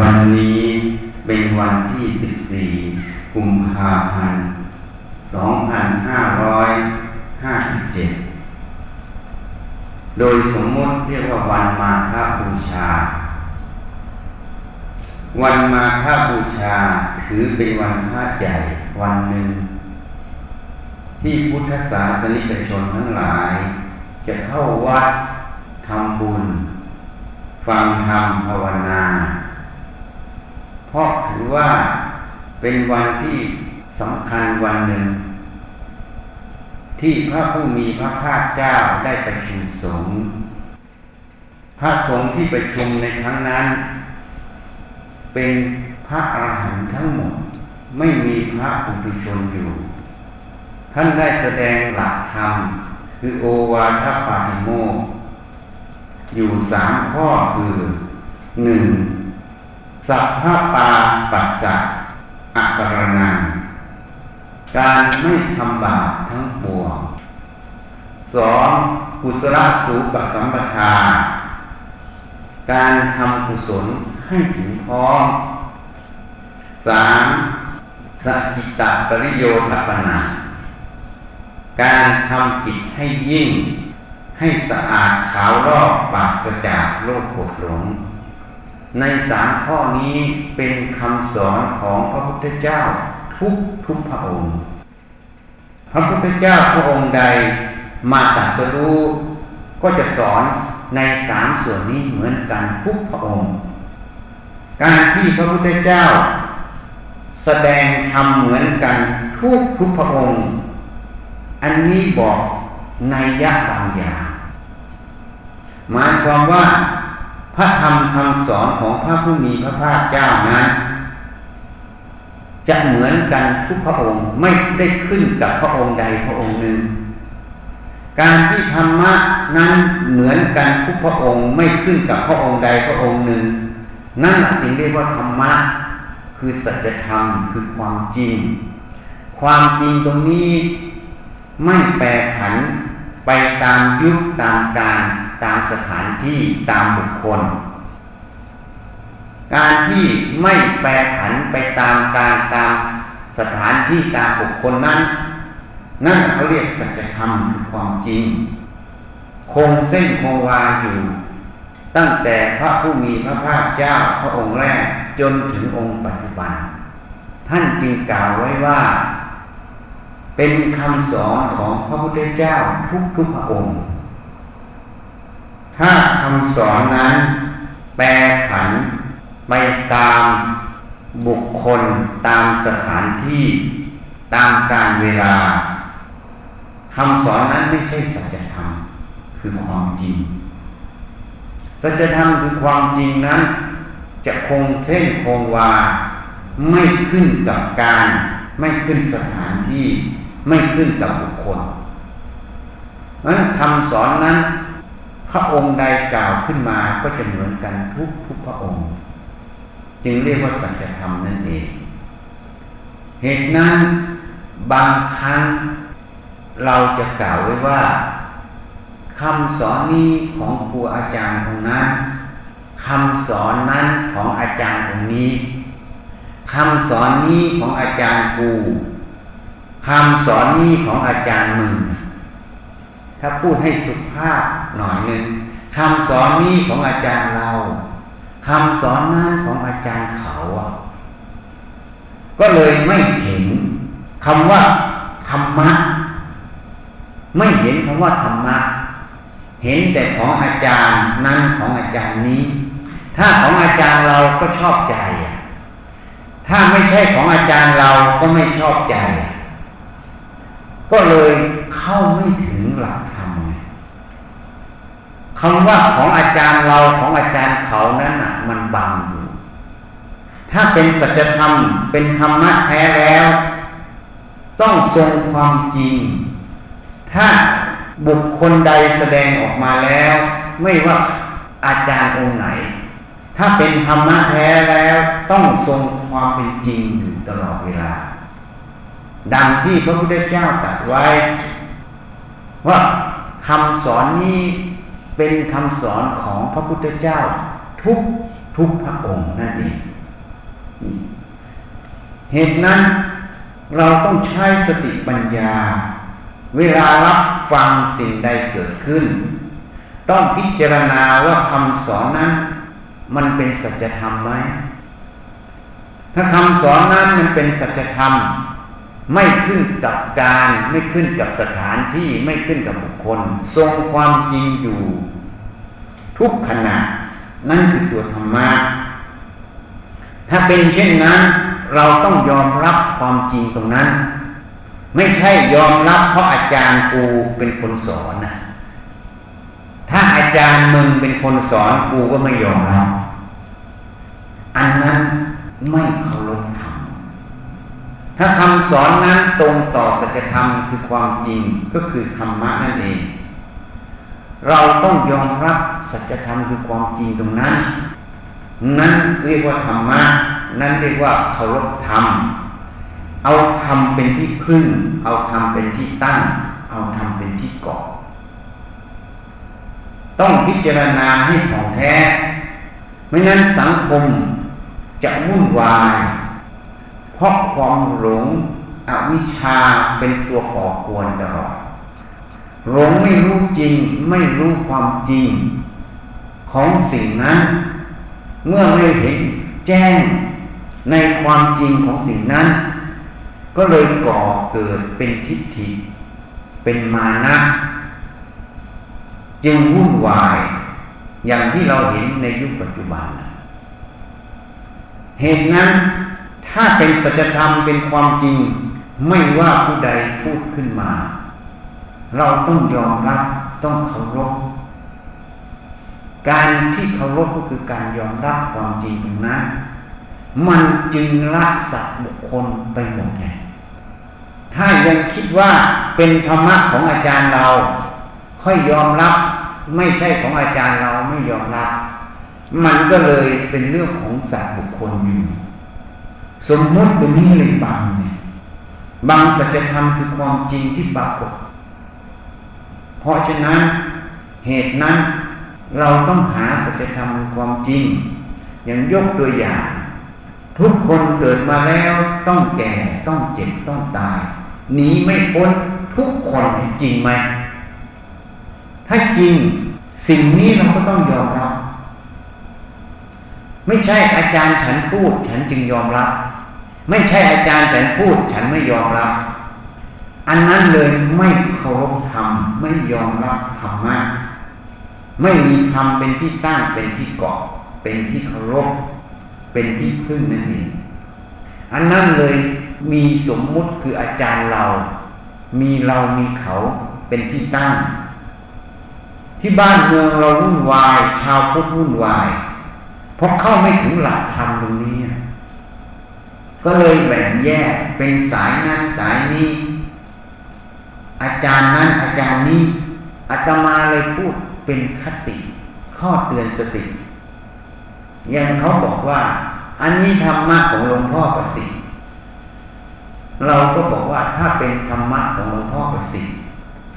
วันนี้เป็นวันที่ 14 กุมภาพันธ์ 2557 โดยสมมติเรียกว่าวันมาฆบูชา วันมาฆบูชาถือเป็นวันพระใหญ่วันหนึ่ง ที่พุทธศาสนิกชนทั้งหลาย จะเข้าวัดทำบุญ ฟังธรรมภาวนา เพราะถือว่าเป็นวันที่สำคัญวันหนึ่ง ที่พระผู้มีพระภาคเจ้าได้ประชุมสงฆ์พระสงฆ์ที่ประชุมในครั้งนั้น เป็นพระอรหันต์ทั้งหมดไม่มีพระปุถุชนอยู่ ท่านได้แสดงหลักธรรม คือโอวาทปาติโมอยู่สามข้อคือหนึ่ง สัพพปาปัสสะอักรนังการไม่ทำบาปทั้งปวงสองกุศลสูปสัมปทา การทำกุศลให้ถึงพร้อมสามสกิตะปริโยทัปนา การทำจิตให้ยิ่ง ให้สะอาดขาวรอบปากจากโลกกดหลง ในสามข้อนี้เป็นคำสอนของพระพุทธเจ้าทุกทุกพระองค์ พระพุทธเจ้าพระองค์ใดมาตรัสรู้ก็จะสอนในสามส่วนนี้เหมือนกันทุกพระองค์ การที่พระพุทธเจ้า แสดงธรรมเหมือนกันทุกทุกพระองค์ อันนี้บอกในยะบางอย่างหมายความว่า พระธรรมคำสอนของพระผู้มีพระภาคเจ้านั้นจะเหมือนกันทุกพระองค์ไม่ได้ขึ้นกับพระองค์ใดพระองค์หนึ่ง การที่ธรรมะนั้นเหมือนกันทุกพระองค์ไม่ขึ้นกับพระองค์ใดพระองค์หนึ่ง นั่นจึงเรียกว่าธรรมะคือสัจธรรมคือความจริง ความจริงตรงนี้ไม่แปรผัน ไปตามยุคตามการตามสถานที่ตามบุคคล การที่ไม่แปรผันไปตามการตามสถานที่ตามบุคคลนั้น นั่นเขาเรียกสัจธรรมคือความจริง คงเส้นคงวาอยู่ ตั้งแต่พระผู้มีพระภาคเจ้าพระองค์แรกจนถึงองค์ปัจจุบัน ท่านจึงกล่าวไว้ว่า เป็นคำสอนของพระพุทธเจ้าทุกทุกพระองค์ ถ้าคำสอนนั้น แปรผันไปตามบุคคลตามสถานที่ตามการเวลาคำสอนนั้นไม่ใช่สัจธรรมคือความจริง สัจธรรมคือความจริงนั้น จะคงเท่นคงวา ไม่ขึ้นกับการ ไม่ขึ้นสถานที่ ไม่ขึ้นกับบุคคลนั้นคำสอนนั้น พระองค์ใดกล่าวขึ้นมาก็จะเหมือนกันทุกทุกพระองค์ จึงเรียกว่าสัจธรรมนั่นเอง เหตุนั้นบางครั้งเราจะกล่าวไว้ว่าคำสอนนี้ของครูอาจารย์องนั้นคำสอนนั้นของอาจารย์องนี้คำสอนนี้ของอาจารย์ครู คำสอนนี้ของอาจารย์มึง ถ้าพูดให้สุภาพหน่อยหนึ่งคำสอนนี้ของอาจารย์เราคำสอนนั้นของอาจารย์เขา ก็เลยไม่เห็นคำว่าธรรมะ ไม่เห็นคำว่าธรรมะ เห็นแต่ของอาจารย์นั้นของอาจารย์นี้ ถ้าของอาจารย์เราก็ชอบใจ ถ้าไม่ใช่ของอาจารย์เราก็ไม่ชอบใจ ก็เลยเข้าไม่ถึงหลักธรรมไงคำว่าของอาจารย์เราของอาจารย์เขานั้นน่ะ มันบังอยู่ ถ้าเป็นสัจธรรมเป็นธรรมะแท้แล้ว ต้องทรงความจริง ถ้าบุคคลใดแสดงออกมาแล้ว ไม่ว่าอาจารย์องค์ไหน ถ้าเป็นธรรมะแท้แล้ว ต้องทรงความเป็นจริงอยู่ตลอดเวลา ดังที่พระพุทธเจ้าตรัสไว้ ว่าคำสอนนี้เป็นคำสอนของพระพุทธเจ้า ทุกทุกพระองค์นั่นเองเหตุนั้นเราต้องใช้สติปัญญา เวลารับฟังสิ่งใดเกิดขึ้น ต้องพิจารณาว่าคำสอนนั้น มันเป็นสัจธรรมไหมถ้าคำสอนนั้นมันเป็นสัจธรรม ไม่ขึ้นกับการไม่ขึ้นกับสถานที่ไม่ขึ้นกับบุคคล ทรงความจริงอยู่ ทุกขณะ นั่นคือตัวธรรมะถ้าเป็นเช่นนั้น เราต้องยอมรับความจริงตรงนั้น ไม่ใช่ยอมรับเพราะอาจารย์กูเป็นคนสอนนะถ้าอาจารย์มึงเป็นคนสอนกูก็ไม่ยอมรับอันนั้นไม่เคารพธรรม ถ้าคำสอนนั้นตรงต่อสัจธรรมคือความจริงก็คือธรรมะนั่นเอง เราต้องยอมรับสัจธรรมคือความจริงตรงนั้น นั้นเรียกว่าธรรมะนั้นเรียกว่าเคารพธรรม เอาธรรมเป็นที่พึ่ง เอาธรรมเป็นที่ตั้ง เอาธรรมเป็นที่เกาะต้องพิจารณาให้ของแท้ ไม่นั้นสังคมจะวุ่นวาย เพราะความหลงอวิชชาเป็นตัวก่อกวนตลอดหลงไม่รู้จริงไม่รู้ความจริง ของสิ่งนั้น เมื่อไม่เห็นแจ้งในความจริงของสิ่งนั้น ก็เลยก่อเกิดเป็นทิฏฐิ เป็นมานะจึงวุ่นวาย อย่างที่เราเห็นในยุคปัจจุบัน เหตุนั้น ถ้าเป็นสัจธรรมเป็นความจริง ไม่ว่าผู้ใดพูดขึ้นมา เราต้องยอมรับต้องเคารพการที่เคารพก็คือการยอมรับความจริงตรงนั้นมันจึงละสัตว์บุคคลไปหมดไงถ้ายังคิดว่าเป็นธรรมะของอาจารย์เรา ค่อยยอมรับ ไม่ใช่ของอาจารย์เราไม่ยอมรับ มันก็เลยเป็นเรื่องของสัตว์บุคคลอยู่ สมมติตรงนี้เลยบางเนี่ยบางสัจธรรมคือความจริงที่ปรากฏ เพราะฉะนั้นเหตุนั้นเราต้องหาสัจธรรมความจริง อย่างยกตัวอย่าง ทุกคนเกิดมาแล้วต้องแก่ต้องเจ็บต้องตายหนีไม่พ้นทุกคนจริงไหม ถ้าจริงสิ่งนี้เราก็ต้องยอมรับ ไม่ใช่อาจารย์ฉันพูด ฉันจึงยอมรับ ไม่ใช่อาจารย์ฉันพูดฉันไม่ยอมรับ อันนั้นเลยไม่เคารพธรรมไม่ยอมรับธรรมะไม่มีธรรมเป็นที่ตั้งเป็นที่เกาะ เป็นที่เคารพเป็นที่พึ่งนั่นเองอันนั้นเลยมีสมมุติคืออาจารย์เรา มีเรามีเขาเป็นที่ตั้ง ที่บ้านเมืองเราวุ่นวาย ชาวพุทธวุ่นวายเพราะเข้าไม่ถึงหลักธรรมตรงนี้ ก็เลยแบ่งแยกเป็นสายนั้นสายนี้ อาจารย์นั้นอาจารย์นี้อาตมาเลยพูดเป็นคติ ข้อเตือนสติอย่างเขาบอกว่า อันนี้ธรรมะของหลวงพ่อประสิทธิ์เราก็บอกว่าถ้าเป็นธรรมะของหลวงพ่อประสิทธิ์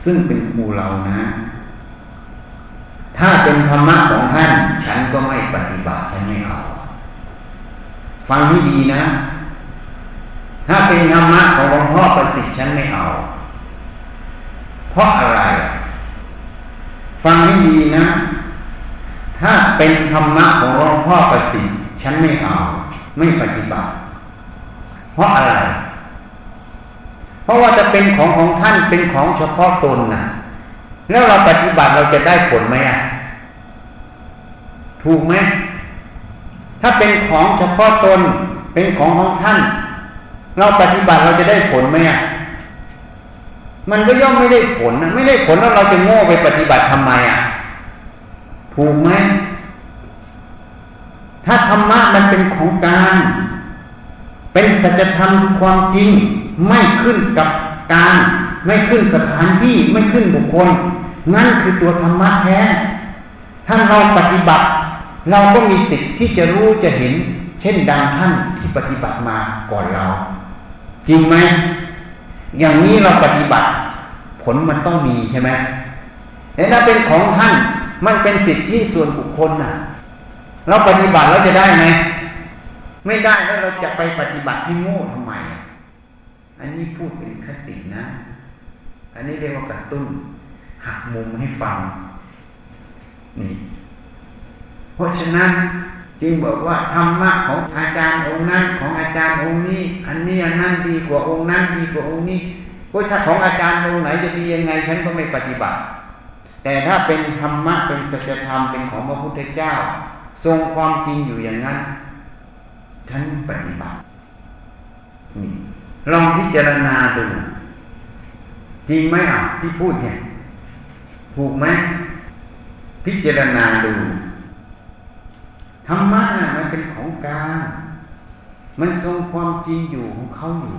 ซึ่งเป็นครูเรานะ ถ้าเป็นธรรมะของท่าน ฉันก็ไม่ปฏิบัติฉันไม่เอาฟังให้ดีนะ ถ้าเป็นธรรมะของหลวงพ่อประสิทธิ์ฉันไม่เอา เพราะอะไร ฟังให้ดีนะ ถ้าเป็นธรรมะของหลวงพ่อประสิทธิ์ฉันไม่เอา ไม่ปฏิบัติ เพราะอะไร เพราะว่าจะเป็นของของท่านเป็นของเฉพาะตนนะ่ะแล้วเราปฏิบัติเราจะได้ผลไหมอะถูกไหมถ้าเป็นของเฉพาะตนเป็นของของท่าน เราปฏิบัติเราจะได้ผลไหมอะมันก็ย่อมไม่ได้ผลนะไม่ได้ผลแล้วเราจะโง่ไปปฏิบัติทำไมอะ ถูกไหมถ้าธรรมะมันเป็นของการเป็นสัจธรรมความจริง ไม่ขึ้นกับการ ไม่ขึ้นสถานที่ไม่ขึ้นบุคคล นั่นคือตัวธรรมะแท้ ถ้าเราปฏิบัติ เราก็มีสิทธิ์ที่จะรู้จะเห็น เช่นดังท่านที่ปฏิบัติมาก่อนเรา จริงไหมอย่างนี้เราปฏิบัติ ผลมันต้องมีใช่ไหมแต่ถ้าเป็นของท่านมันเป็นสิทธิส่วนบุคคลน่ะเราปฏิบัติเราจะได้ไหมไม่ได้แล้วเราจะไปปฏิบัติที่โง่ทำไม อันนี้พูดเป็นคตินะ อันนี้เรียกว่ากระตุ้นหักมุมให้ฟังนี่เพราะฉะนั้น จึงบอกว่าธรรมะของอาจารย์องค์นั้นของอาจารย์องค์นี้ อันนี้อันนั้นดีกว่าองค์นั้นดีกว่าองค์นี้ก็ถ้าของอาจารย์องค์ไหนจะดียังไงฉันก็ไม่ปฏิบัติ แต่ถ้าเป็นธรรมะเป็นสัจธรรมเป็นของพระพุทธเจ้า ทรงความจริงอยู่อย่างนั้นฉันปฏิบัตินี่ลองพิจารณาดูจริงไหมอะที่พูดเนี่ย ถูกไหมพิจารณาดู ธรรมะน่ะมันเป็นของกลางมันทรงความจริงอยู่ของเขาอยู่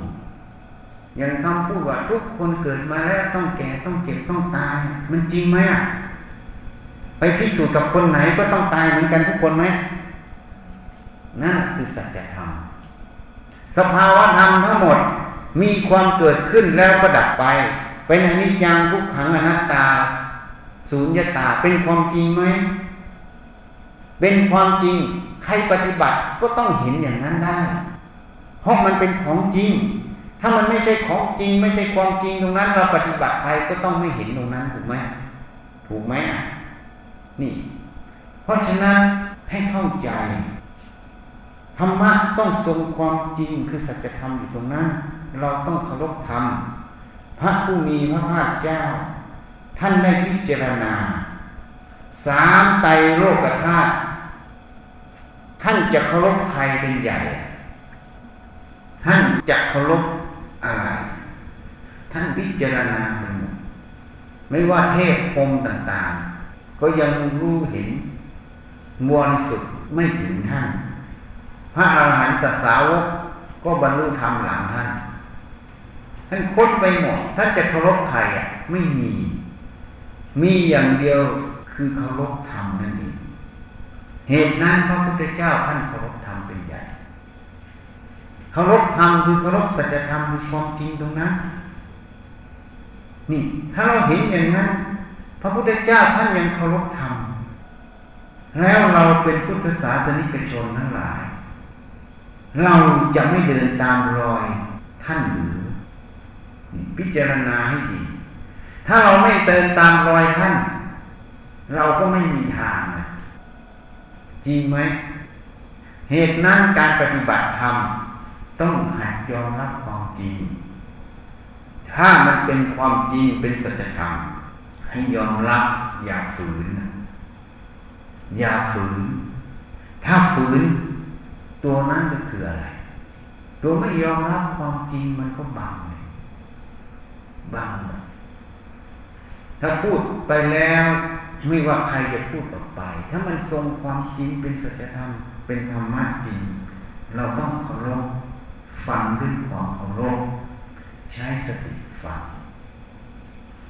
อย่างคำพูดว่าทุกคนเกิดมาแล้วต้องแก่ต้องเจ็บต้องตาย มันจริงไหมอะไปพิสูจน์กับคนไหนก็ต้องตายเหมือนกันทุกคนไหมนั่นคือสัจธรรมสภาวะธรรมทั้งหมดมีความเกิดขึ้นแล้วก็ดับไป เป็นอนิจจังทุกขังอนัตตา สูญญตาเป็นความจริงไหม เป็นความจริงใครปฏิบัติก็ต้องเห็นอย่างนั้นได้ เพราะมันเป็นของจริง ถ้ามันไม่ใช่ของจริง ไม่ใช่ความจริงตรงนั้น เราปฏิบัติไปก็ต้องไม่เห็นตรงนั้นถูกไหมถูกไหมนี่ เพราะฉะนั้นให้เข้าใจธรรมะต้องทรงความจริงคือสัจธรรมอยู่ตรงนั้น เราต้องเคารพธรรม พระผู้มีพระภาคเจ้า ท่านได้พิจารณา สามไตรโลกธาตุ ท่านจะเคารพใครเป็นใหญ่ ท่านจะเคารพอะไร ท่านพิจารณาทั้งหมดไม่ว่าเทพพรมต่างๆ ก็ยังรู้เห็นมวลสุดไม่ถึงท่าน พระอาหารหันตสาวกก็บรรลุธรรมหลังท่าน ท่านค้นไปหมด ท่านจะเคารพใครอะ ไม่มี มีอย่างเดียวคือเคารพธรรมนั่น เหตุนั้นพระพุทธเจ้าท่านเคารพธรรมเป็นใหญ่เคารพธรรมคือเคารพสัจธรรมคือความจริงตรงนั้น นี่ ถ้าเราเห็นอย่างนั้น พระพุทธเจ้าท่านยังเคารพธรรมแล้วเราเป็นพุทธศาสนิกชนทั้งหลาย เราจะไม่เดินตามรอยท่านหรือพิจารณาให้ดี ถ้าเราไม่เดินตามรอยท่าน เราก็ไม่มีทาง จริงไหม เหตุนั้นการปฏิบัติธรรมต้องหัดยอมรับความจริง ถ้ามันเป็นความจริงเป็นสัจธรรมให้ยอมรับอย่าฝืน อย่าฝืน ถ้าฝืน ตัวนั้นก็คืออะไร ตัวไม่ยอมรับความจริงมันก็บังบังถ้าพูดไปแล้ว ไม่ว่าใครจะพูดออกไป ถ้ามันทรงความจริงเป็นสัจธรรมเป็นธรรมะจริง เราต้องเคารพฟังด้วยความเคารพใช้สติฟัง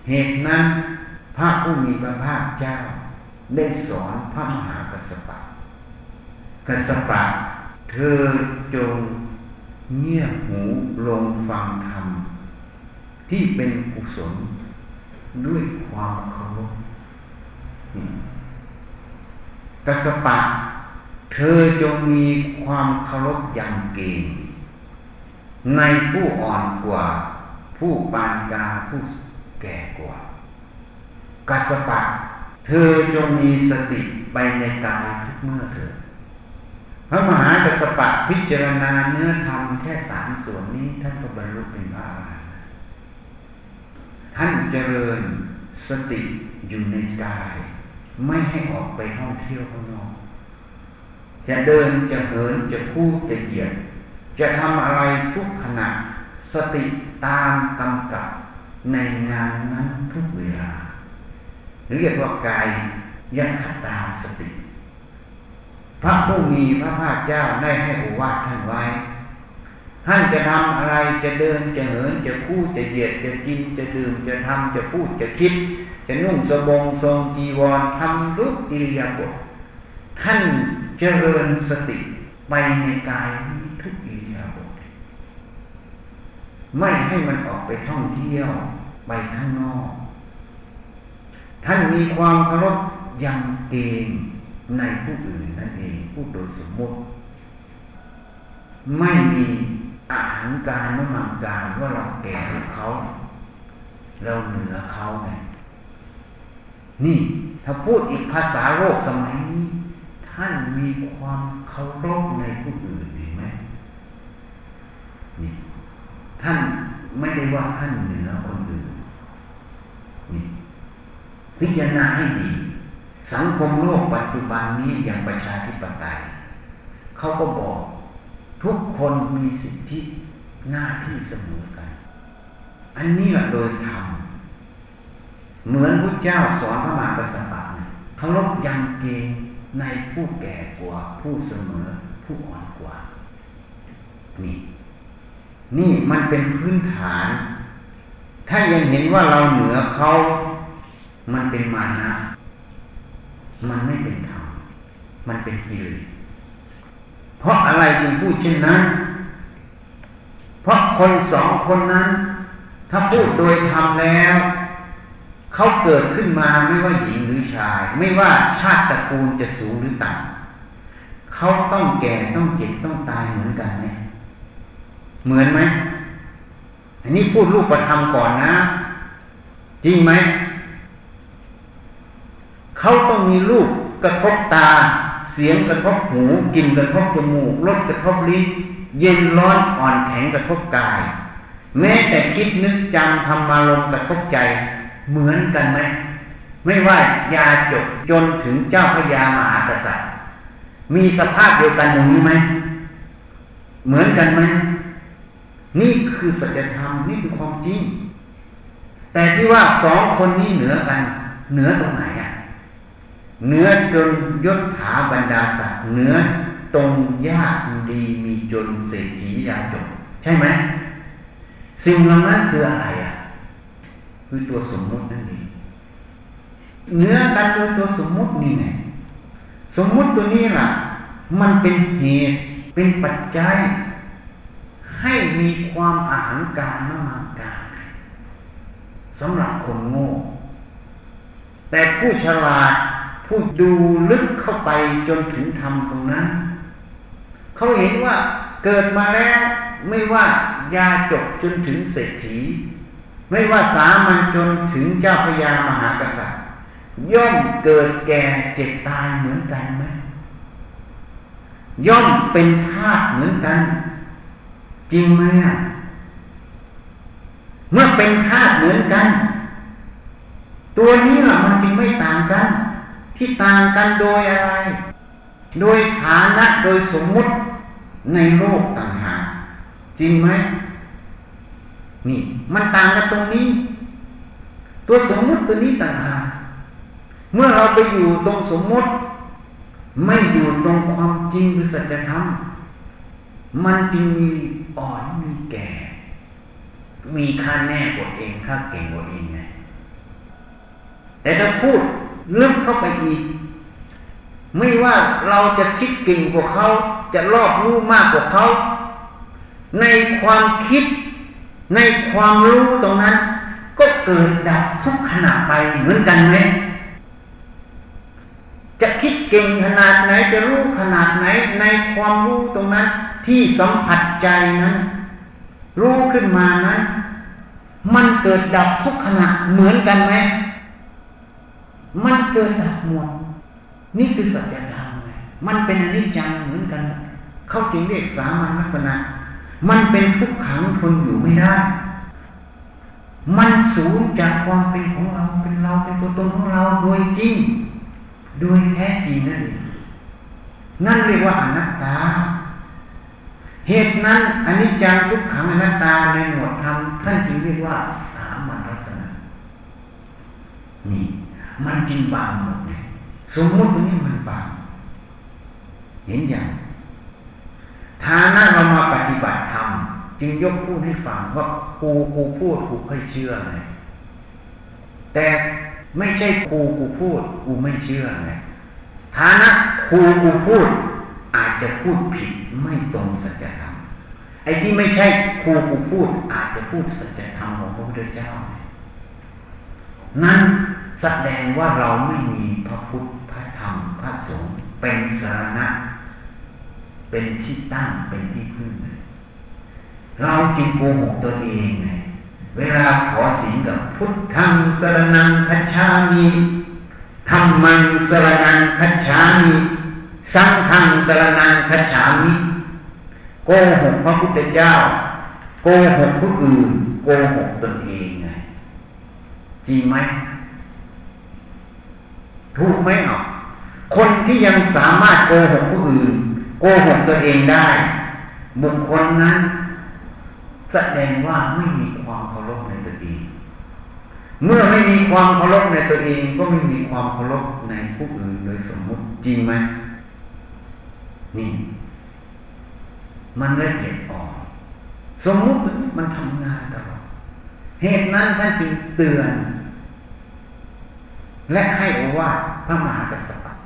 เหตุนั้นพระผู้มีพระภาคเจ้า ได้สอนพระมหากัสสปะกัสสปะเธอจงเงี่ยหูลงฟังธรรมที่เป็นกุศลด้วยความเคารพ กัสปะ เธอจงมีความเคารพยังเกณฑ์ในผู้อ่อนกว่า ผู้ปานกลางผู้แก่กว่า กัสปะ เธอจงมีสติไปในกายทุกเมื่อเถิดพระมหากัสปะพิจารณาเนื้อธรรมแค่สามส่วนนี้ ท่านก็บรรลุเป็นพระอรหันต์ท่านเจริญสติอยู่ในกาย ไม่ให้ออกไปท่องเที่ยวข้างนอก จะเดินจะเหินจะพูดจะเหยียด จะทำอะไรทุกขณะ สติตามกำกับในงานนั้นทุกเวลา เรียกว่ากายยัคตาสติ พระผู้มีพระภาคเจ้าได้ให้อวาทท่านไว้ ท่านจะทำอะไรจะเดินจะเหินจะพูดจะเหยียดจะกินจะดื่มจะทำจะพูดจะคิด จะนุ่งสบงทรงจีวรทำทุกอิริยาบถท่านเจริญสติไปในกายทุกอิริยาบถไม่ให้มันออกไปท่องเที่ยวไปข้างนอก ท่านมีความเคารพยังเกณฑ์ในผู้อื่นนั่นเองพูดโดยสมมติ ไม่มีอาหังการนมังการว่าเราแก่เขา เราเหนือเขาไง นี่ถ้าพูดอีกภาษาโลกสมัยนี้ ท่านมีความเคารพในผู้อื่นเห็นไหมนี่ท่านไม่ได้ว่าท่านเหนือคนอื่นนี่พิจารณาให้ดี สังคมโลกปัจจุบันนี้อย่างประชาธิปไตยเขาก็บอกทุกคนมีสิทธิหน้าที่เสมอกัน อันนี้แหละโดยธรรม เหมือนพระเจ้าสอนพระมหากษัตริย์เคารพยังเกงในผู้แก่กว่าผู้เสมอผู้อ่อนกว่า นี่ นี่มันเป็นพื้นฐาน ถ้ายังเห็นว่าเราเหนือเขา มันเป็นมานะมันไม่เป็นธรรมมันเป็นกิเลสเพราะอะไรจึงพูดเช่นนั้น เพราะคนสองคนนั้น ถ้าพูดโดยธรรมแล้ว เขาเกิดขึ้นมาไม่ว่าหญิงหรือชาย ไม่ว่าชาติตระกูลจะสูงหรือต่ำเขาต้องแก่ต้องเจ็บต้องตายเหมือนกันไหมเหมือนไหมอันนี้พูดรูปธรรมก่อนนะ จริงไหมเขาต้องมีรูปกระทบตา เสียงกระทบหูกลิ่นกระทบจมูกรสกระทบลิ้นเย็นร้อนอ่อนแข็งกระทบกาย แม้แต่คิดนึกจำทำมารมกระทบใจ เหมือนกันไหมไม่ว่ายาจบจนถึงเจ้าพญามหากษัตริย์ มีสภาพเดียวกันอย่างนี้ไหมเหมือนกันไหมนี่คือสัจธรรมนี่คือความจริง แต่ที่ว่าสองคนนี้เหนือกัน เหนือตรงไหนอะเหนือจนยศถาบรรดาศักดิ์เหนือตรงยากดีมีจนเศรษฐียาจบใช่ไหมสิ่งเหล่านั้นคืออะไรอะ คือตัวสมมุตินั่นเองเนื้อกันโดยตัวสมมุตินี่ไงสมมุติตัวนี้ล่ะ มันเป็นเหตุเป็นปัจจัย ให้มีความอาหารการนมาการสำหรับคนโง่ แต่ผู้ฉลาดผู้ดูลึกเข้าไปจนถึงธรรมตรงนั้น เขาเห็นว่าเกิดมาแล้วไม่ว่ายาจบจนถึงเศรษฐี ไม่ว่าสามัญจนถึงเจ้าพญามหากษัตริย์ ย่อมเกิดแก่เจ็บตายเหมือนกันไหมย่อมเป็นธาตุเหมือนกัน จริงไหมอะเมื่อเป็นธาตุเหมือนกัน ตัวนี้ล่ะมันจึงไม่ต่างกัน ที่ต่างกันโดยอะไร โดยฐานะโดยสมมุติในโลกต่างหากจริงไหม นี่มันต่างกันตรงนี้ ตัวสมมุติตัวนี้ต่างหากเมื่อเราไปอยู่ตรงสมมุติ ไม่อยู่ตรงความจริงคือสัจธรรมมันจึงมีอ่อนมีแก่ มีค่าแน่กว่าเองค่าเก่งกว่าเองไงแต่ถ้าพูดลึกเข้าไปอีก ไม่ว่าเราจะคิดเก่งกว่าเขา จะรอบรู้มากกว่าเขา ในความคิด ในความรู้ตรงนั้น ก็เกิดดับทุกขณะไปเหมือนกันไหมจะคิดเก่งขนาดไหนจะรู้ขนาดไหน ในความรู้ตรงนั้น ที่สัมผัสใจนั้น รู้ขึ้นมานั้น มันเกิดดับทุกขณะเหมือนกันไหมมันเกิดดับหมดนี่คือสัจธรรมไงมันเป็นอนิจจังเหมือนกัน เขาจึงเรียกสามัญลักษณะ มันเป็นทุกขังทนอยู่ไม่ได้ มันสูญจากความเป็นของเราเป็นเราเป็นตัวตนของเราโดยจริง โดยแท้จริงนั่นเองนั่นเรียกว่าอนัตตา เหตุนั้นอนนี้จังทุกขังอนัตตาในหมวดธรรมท่านจึงเรียกว่าสามัญลักษณะ นี่ มันจริงบางหมดเนี่ยสมมติว่านี่มันบาง เห็นอย่าง ฐานะเรามาปฏิบัติธรรมจึงยกพูดให้ฟังว่ากูกูพูดกูค่อยเชื่อไงแต่ไม่ใช่ครูกูพูดกูไม่เชื่อไงฐานะครูกูพูด อาจจะพูดผิดไม่ตรงสัจธรรมไอ้ที่ไม่ใช่ครูกูพูด อาจจะพูดสัจธรรมของพระพุทธเจ้า นั่นแสดงว่าเราไม่มีพระพุทธพระธรรมพระสงฆ์เป็นสารณะ เป็นที่ตั้งเป็นที่พึ่งเราจึงโกหกตัวเองไงเวลาขอสิงกับพุทธังสรนังคัจฉามิธรรมังสรนังคัจฉามิสังฆังสรนังคัจฉามิโกหกพระพุทธเจ้า โกหกผู้อื่น โกหกตนเองไงจริงไหมถูกไหมอะคนที่ยังสามารถโกหกผู้อื่น โกหกตัวเองได้ บุคคลนั้น แสดงว่าไม่มีความเคารพในตัวเองเมื่อไม่มีความเคารพในตัวเอง ก็ไม่มีความเคารพในผู้อื่นโดยสมมุติจริงไหมนี่ มันละเอียดอ่อนสมมุติมันทำงานตลอดเหตุนั้นท่านจึงเตือน และให้อว่าพระมหากษัตริย์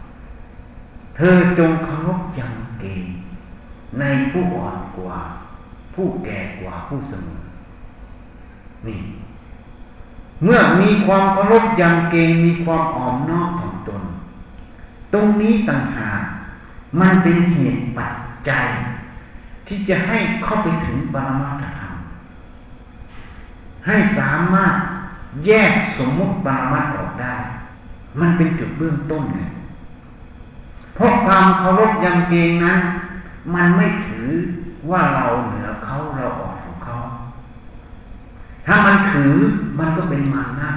เธอจงเคารพอยัง เกงในผู้อ่อนกว่า ผู้แก่กว่าผู้เสมอ นี่ เมื่อมีความเคารพยังเกงมีความอ่อมน้อมถ่อมตน ตรงนี้ต่างหากมันเป็นเหตุปัจจัย ที่จะให้เข้าไปถึงปรมาตธรรม ให้สามารถแยกสมมุติปรมัตออกได้ มันเป็นจุดเบื้องต้นไง เพราะความเคารพยำเกงนั้น มันไม่ถือว่าเราเหนือเขาเราอ่อนของเขา ถ้ามันถือมันก็เป็นมานะ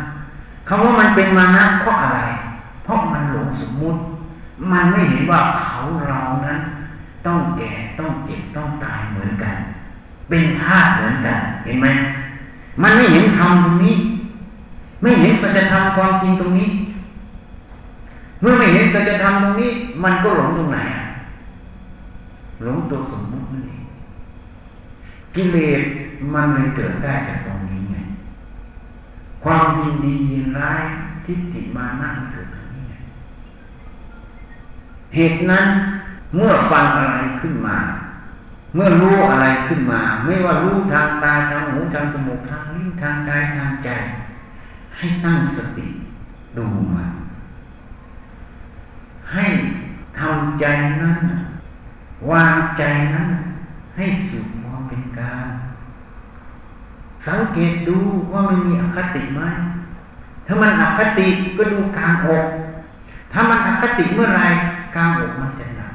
คำว่ามันเป็นมานะเพราะอะไร เพราะมันหลงสมมุติ มันไม่เห็นว่าเขาเรานั้น ต้องแก่ต้องเจ็บต้องตายเหมือนกัน เป็นธาตุเหมือนกัน เห็นไหมมันไม่เห็นธรรมตรงนี้ ไม่เห็นสัจธรรมความจริงตรงนี้ มื่อไม่เห็นสัจธรรมตรงนี้ มันก็หลงตรงไหนหลงตัวสมมุตินั่นเองกิเลสมันเลยเกิดได้จากตรงนี้ไงความยินดียินร้ายทิฏฐิมานะเกิดตรงนี้เหตุนั้นเมื่อฟังอะไรขึ้นมา เมื่อรู้อะไรขึ้นมา ไม่ว่ารู้ทางตาทางหูทางจมูกทางลิ้นทางกายทางใจ ให้ตั้งสติดูมัน ให้ทำใจนั้นวางใจนั้น ให้สุขมองเป็นกลางสังเกตดูว่ามันมีอคติไหมถ้ามันอคติก็ดูกลางอก ถ้ามันอคติเมื่อไรกลางอกมันจะหนัก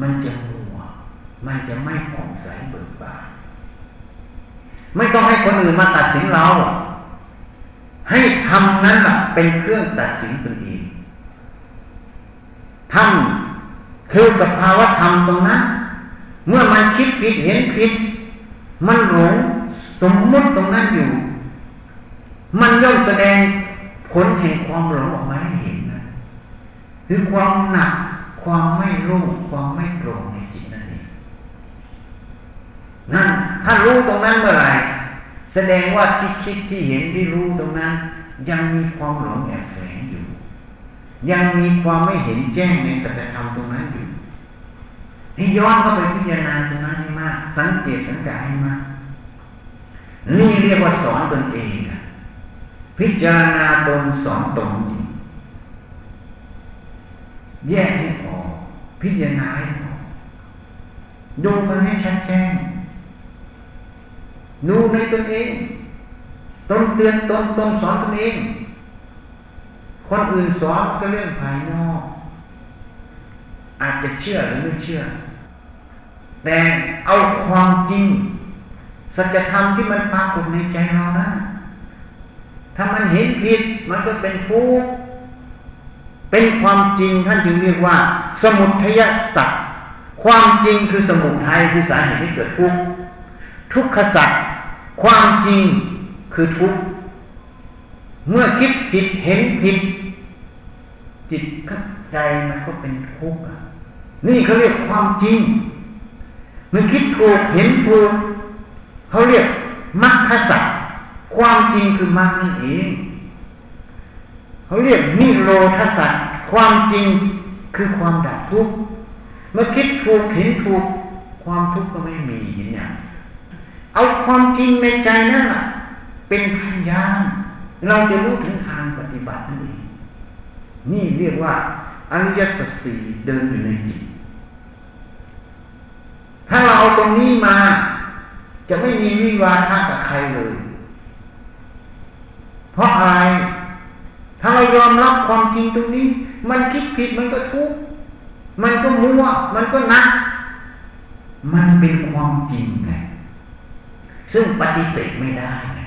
มันจะมัว มันจะไม่ผ่องใสเบิกบานไม่ต้องให้คนอื่นมาตัดสินเรา ให้ทำนั้นเป็นเครื่องตัดสินตนเอง ทำคือสภาวะธรรมตรงนั้น เมื่อมันคิดผิดเห็นผิด มันหลงสมมุติตรงนั้นอยู่ มันย่อมแสดงผลแห่งความหลงออกมาให้เห็นคือความหนักความไม่รู้ความไม่โปร่งในจิตนั่นเองนั่นถ้ารู้ตรงนั้นเมื่อไหร่แสดงว่าที่คิดที่เห็นที่รู้ตรงนั้น ยังมีความหลงแอบแฝ ยังมีความไม่เห็นแจ้งในสัจธรรมตรงนั้นอยู่ให้ย้อนเข้าไปพิจารณาตรงนั้นให้มาก สังเกตสังกาให้มาก นี่เรียกว่าสอนตนเองพิจารณาตนสอนตนจริงแยกให้ออก พิจารณาให้ออกดูมันให้ชัดแจ้งดูในตนเองตนเตือนตนตนสอนตนเอง คนอื่นสอนก็เรื่องภายนอก อาจจะเชื่อหรือไม่เชื่อ แต่เอาความจริง สัจธรรมที่มันปรากฏในใจเรานั้น ถ้ามันเห็นผิดมันก็เป็นทุกข์เป็นความจริงท่านจึงเรียกว่า สมุทัยสัตว์ความจริงคือสมุทัยคือสาเหตุที่เกิดทุกข์ทุกขสัตว์ความจริงคือทุกข์เมื่อคิดผิดเห็นผิด จิตกับใจมันก็เป็นทุกข์นี่เขาเรียกความจริงเมื่อคิดถูกเห็นถูกเขาเรียกมรรคสัตว์ความจริงคือมรรคนั่นเองเขาเรียกนิโรธสัตว์ความจริงคือความดับทุกข์เมื่อคิดถูกเห็นถูกความทุกข์ก็ไม่มีเห็นอย่างเอาความจริงในใจนั่นแหละเป็นพยานเราจะรู้ถึงทางปฏิบัตินั่น นี่เรียกว่าอริยสัจสี่เดินอยู่ในจิต ถ้าเราเอาตรงนี้มา จะไม่มีวิวาทะกับใครเลย เพราะอะไร ถ้าเรายอมรับความจริงตรงนี้ มันคิดผิดมันก็ทุกข์ มันก็มัวมันก็นัก มันเป็นความจริงไง ซึ่งปฏิเสธไม่ได้ไง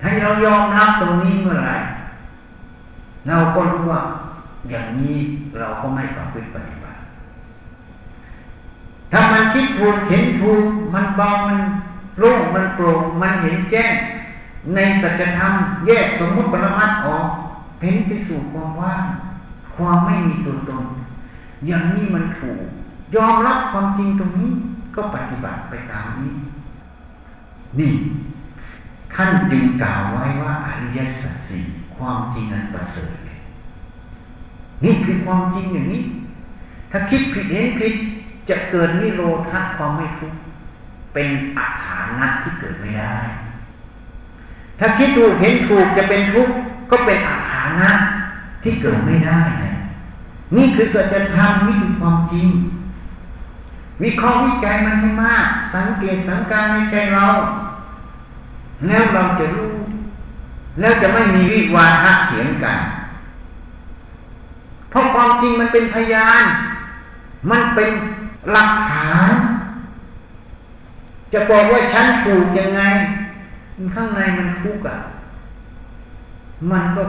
ถ้าเรายอมรับตรงนี้เมื่อไหร่ เราก็รู้ว่าอย่างนี้เราก็ไม่ประพฤติปฏิบัติ ถ้ามันคิดถูกเห็นถูกมันเบามันโล่งมันโปร่งมันเห็นแจ้ง ในสัจธรรมแยกสมมุติปรมัตออกเพ้นไปสู่ความว่างความไม่มีตัวตน อย่างนี้มันถูก ยอมรับความจริงตรงนี้ก็ปฏิบัติไปตามนี้ นี่ท่านจึงกล่าวไว้ว่าอริยสัจสี่ ความจริงนั้นประเสริฐนี่คือความจริงอย่างนี้ ถ้าคิดผิดเห็นผิดจะเกิดนิโรธะความไม่ทุกข์เป็นอาถานะที่เกิดไม่ได้ ถ้าคิดถูกเห็นถูกจะเป็นทุกข์ก็เป็นอาถานะที่เกิดไม่ได้นะนี่คือสัจธรรมนี่คือความจริง วิเคราะห์วิจัยมันให้มาก สังเกตสังการในใจเรา แล้วเราจะรู้ แล้วจะไม่มีวิวาทะเถียงกัน เพราะความจริงมันเป็นพยาน มันเป็นหลักฐาน จะบอกว่าฉันถูกยังไง ข้างในมันทุกข์อะ มันก็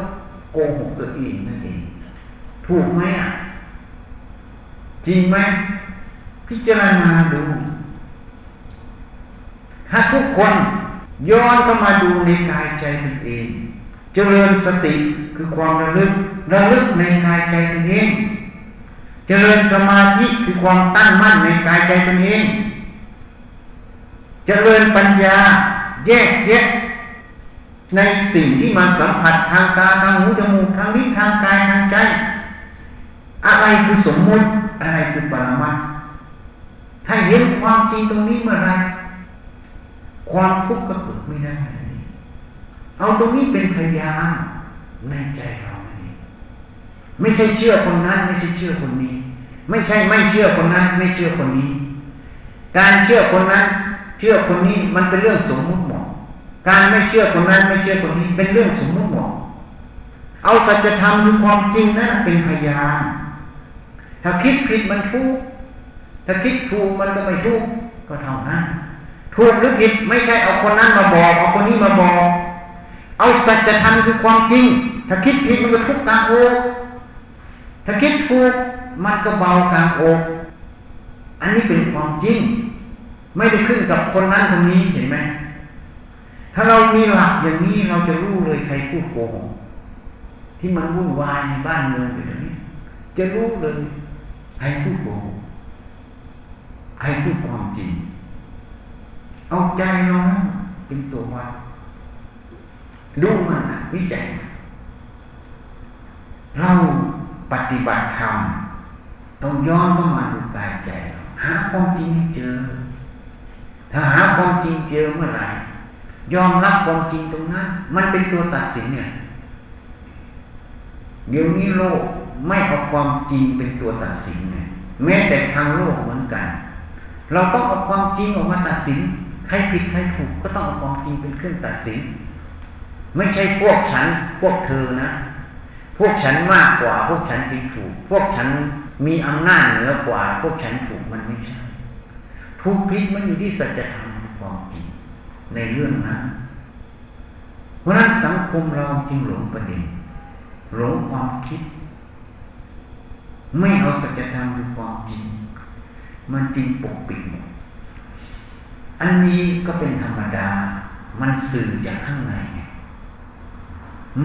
โกหกตัวเองนั่นเอง ถูกไหมอะ จริงไหม พิจารณาดู ถ้าทุกคน ย้อนเข้ามาดูในกายใจตนเอง เจริญสติคือความระลึกระลึกในกายใจตนเอง เจริญสมาธิคือความตั้งมั่นในกายใจตนเอง เจริญปัญญาแยกแยะในสิ่งที่มาสัมผัสทางตาทางหูจมูกทางลิ้นทางกายทางใจ อะไรคือสมมุติอะไรคือปรมัตถ้าเห็นความจริงตรงนี้เมื่อไร ความทุกข์ก็เกิดไม่ได้ เอาตรงนี้เป็นพยานในใจเราเองไม่ใช่เชื่อคนนั้น ไม่ใช่เชื่อคนนี้ ไม่ใช่ไม่เชื่อคนนั้น ไม่เชื่อคนนี้ การเชื่อคนนั้น เชื่อคนนี้มันเป็นเรื่องสมมุติหมดการไม่เชื่อคนนั้น ไม่เชื่อคนนี้ เป็นเรื่องสมมุติหมดเอาสัจธรรมคือความจริงนั้นเป็นพยานถ้าคิดผิดมันทุกข์ถ้าคิดถูกมันก็ไม่ทุกข์ก็เท่านั้น ถูกหรือผิดไม่ใช่เอาคนนั้นมาบอกเอาคนนี้มาบอก เอาสัจธรรมคือความจริง ถ้าคิดผิดมันก็ทุกข์กลางอกถ้าคิดถูกมันก็เบากลางอกอันนี้เป็นความจริง ไม่ได้ขึ้นกับคนนั้นคนนี้เห็นไหมถ้าเรามีหลักอย่างนี้เราจะรู้เลยใครพูดโกหกที่มันวุ่นวายในบ้านเมืองอย่างนี้ จะรู้เลยใครพูดโกหกใครพูดความจริง เอาใจเรานะเป็นตัววัดดูมันนวิจัยเราปฏิบัติธรรมต้องย้อนเข้ามาดูกายใจเราหาความจริงให้เจอ ถ้าหาความจริงเจอเมื่อไหร่ยอมรับความจริงตรงนั้น มันเป็นตัวตัดสินเนี่ยเดี๋ยวนี้โลกไม่เอาความจริงเป็นตัวตัดสินเนี่ยแม้แต่ทางโลกเหมือนกัน เราต้องเอาความจริงออกมาตัดสิน ใครผิดใครถูกก็ต้องเอาความจริงเป็นเครื่องตัดสิน ไม่ใช่พวกฉันพวกเธอนะ พวกฉันมากกว่า พวกฉันจริงถูก พวกฉันมีอำนาจเหนือกว่า พวกฉันถูกมันไม่ใช่ถูกผิดมันอยู่ที่สัจธรรมความจริงในเรื่องนั้น เพราะนั้นสังคมเราจึงหลงประเด็นหลงความคิด ไม่เอาสัจธรรมคือความจริง มันจริงปกปิดหมด อันนี้ก็เป็นธรรมดา มันสื่อจากข้างในไง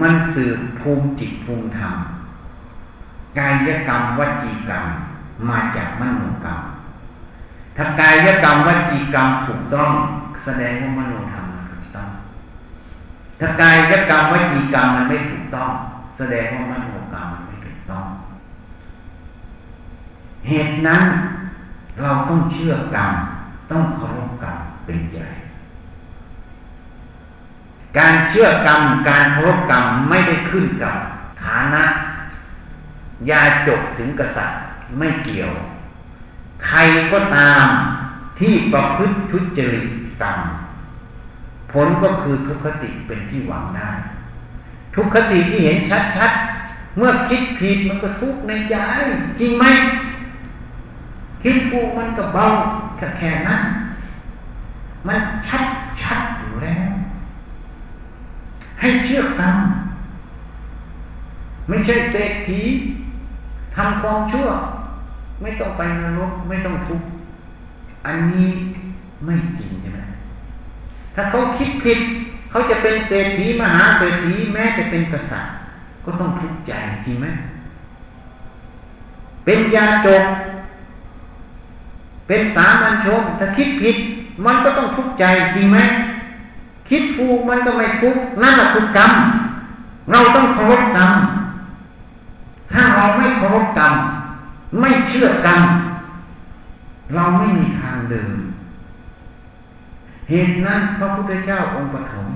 มันสื่อภูมิจิตภูมิธรรม กายกรรมวจีกรรม มาจากมโนกรรม ถ้ากายกรรมวจีกรรมถูกต้องแสดงว่ามโนธรรมถูกต้อง ถ้ากายกรรมวจีกรรมมันไม่ถูกต้อง แสดงว่ามโนกรรมมันไม่ถูกต้อง เหตุนั้นเราต้องเชื่อกรรม ต้องเคารพกรรมเป็นใหญ่การเชื่อกรรมการเคารพกรรมไม่ได้ขึ้นกับฐานะ ยาจบถึงกษัตริย์ไม่เกี่ยว ใครก็ตามที่ประพฤติทุจริตต่ำผลก็คือทุกขติเป็นที่หวังได้ทุกขติที่เห็นชัดๆ เมื่อคิดผิดมันก็ทุกข์ในใจ จริงไหมคิดกูมันก็เบา แค่แค่นั้น มันชัดชัดอยู่แล้ว ให้เชื่อกรรมไม่ใช่เศรษฐีทำความชั่ว ไม่ต้องไปนรกไม่ต้องทุกข์อันนี้ไม่จริงใช่ไหมถ้าเขาคิดผิด เขาจะเป็นเศรษฐีมหาเศรษฐีแม้จะเป็นกษัตริย์ ก็ต้องทุกข์ใจจริงไหมเป็นยาจก เป็นสามัญชนถ้าคิดผิด มันก็ต้องทุกข์ใจจริงไหมคิดถูกมันก็ไม่ทุกข์นั่นแหละคือกรรมเราต้องเคารพกรรมถ้าเราไม่เคารพกรรมไม่เชื่อกรรมเราไม่มีทางเดินเหตุนั้นพระพุทธเจ้าองค์ปฐม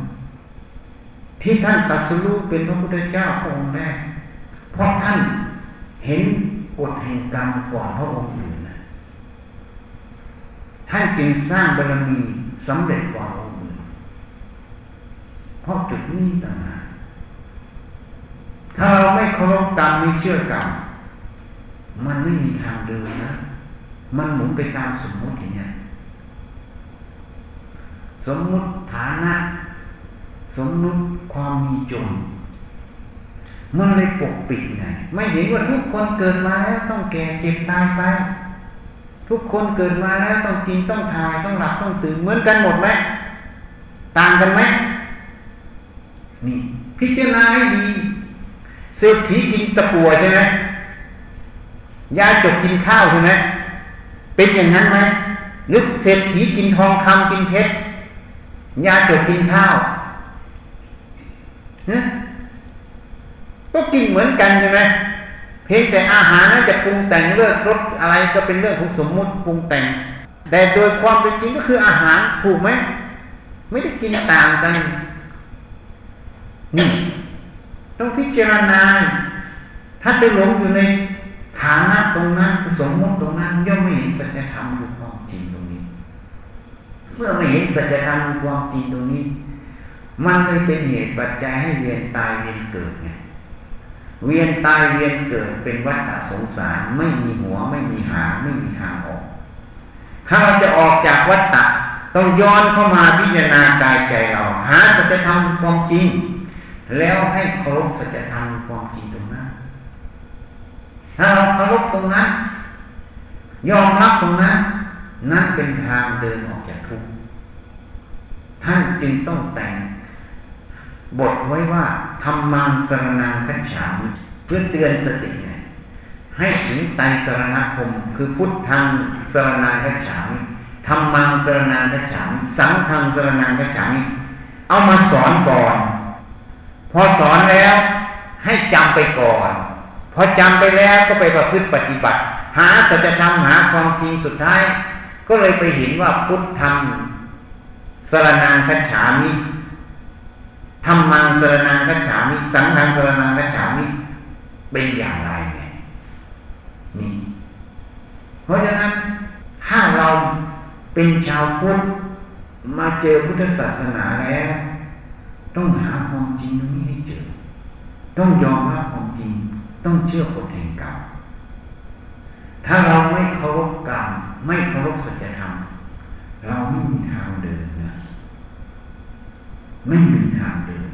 ที่ท่านตัดสู้เป็นพระพุทธเจ้าองค์แรกเพราะท่านเห็นกฎแห่งกรรมก่อนพระองค์อื่น ท่านจึงสร้างบารมีสำเร็จก่อนองค์อื่นเพราะจุดนี้ต่างหากถ้าเราไม่เคารพกรรมไม่เชื่อกรรมมันไม่มีทางเดินนะ มันหมุนไปตามสมมติอย่างเงี้ยสมมุติฐานะ สมมุติความมีจนมันเลยปกปิดไง ไม่เห็นว่าทุกคนเกิดมาแล้วต้องแก่เจ็บตายไป ทุกคนเกิดมาแล้วต้องกินต้องทายต้องหลับต้องตื่นเหมือนกันหมดไหมต่างกันไหมนี่พิจารณาให้ดีเศรษฐีกินตะปัวใช่ไหมยาจกกินข้าวใช่ไหมเป็นอย่างนั้นไหมหรือเศรษฐีกินทองคำกินเพชรยาจกกินข้าวนะก็กินเหมือนกันใช่ไหม เพียงแต่อาหารนั้นจะปรุงแต่งเลือกรสอะไรก็เป็นเรื่องของสมมุติปรุงแต่ง แต่โดยความเป็นจริงก็คืออาหารถูกไหมไม่ได้กินต่างกันนี่ต้องพิจารณา ถ้าไปหลงอยู่ในฐานะตรงนั้นสมมติตรงนั้นย่อมไม่เห็นสัจธรรมคือความจริงตรงนี้ เมื่อไม่เห็นสัจธรรมคือความจริงตรงนี้ มันเลยเป็นเหตุปัจจัยให้เวียนตายเวียนเกิดไง เวียนตายเวียนเกิดเป็นวัฏสงสารไม่มีหัวไม่มีหางไม่มีทางออก ถ้าเราจะออกจากวัฏฏะต้องย้อนเข้ามาพิจารณากายใจเรา หาสัจธรรมความจริง แล้วให้เคารพสัจธรรมความจริงตรงนั้น ถ้าเราเคารพตรงนั้น ยอมรับตรงนั้น นั่นเป็นทางเดินออกจากทุกข์ท่านจึงต้องแต่ง บทไว้ว่าทำมังสรนังคัจฉามเพื่อเตือนสติไงให้ถึงไตสรณคม คือพุทธังสรนังคัจฉามทำมังสรนังคัจฉามสังฆังสรนังคัจฉามเอามาสอนก่อน พอสอนแล้วให้จำไปก่อน พอจำไปแล้วก็ไปประพฤติปฏิบัติ หาสัจธรรมหาความจริงสุดท้าย ก็เลยไปเห็นว่าพุทธธรรมสรนังคัจฉามิ ธรรมังสรนังคัจฉามิสังฆังสรนังคัจฉามิเป็นอย่างไรไงนี่เพราะฉะนั้นถ้าเราเป็นชาวพุทธมาเจอพุทธศาสนาแล้ว ต้องหาความจริงตรงนี้ให้เจอ ต้องยอมรับความจริง ต้องเชื่อกฎแห่งกรรมถ้าเราไม่เคารพกรรมไม่เคารพสัจธรรมเราไม่มีทางเดิน ไม่มีทางเดิน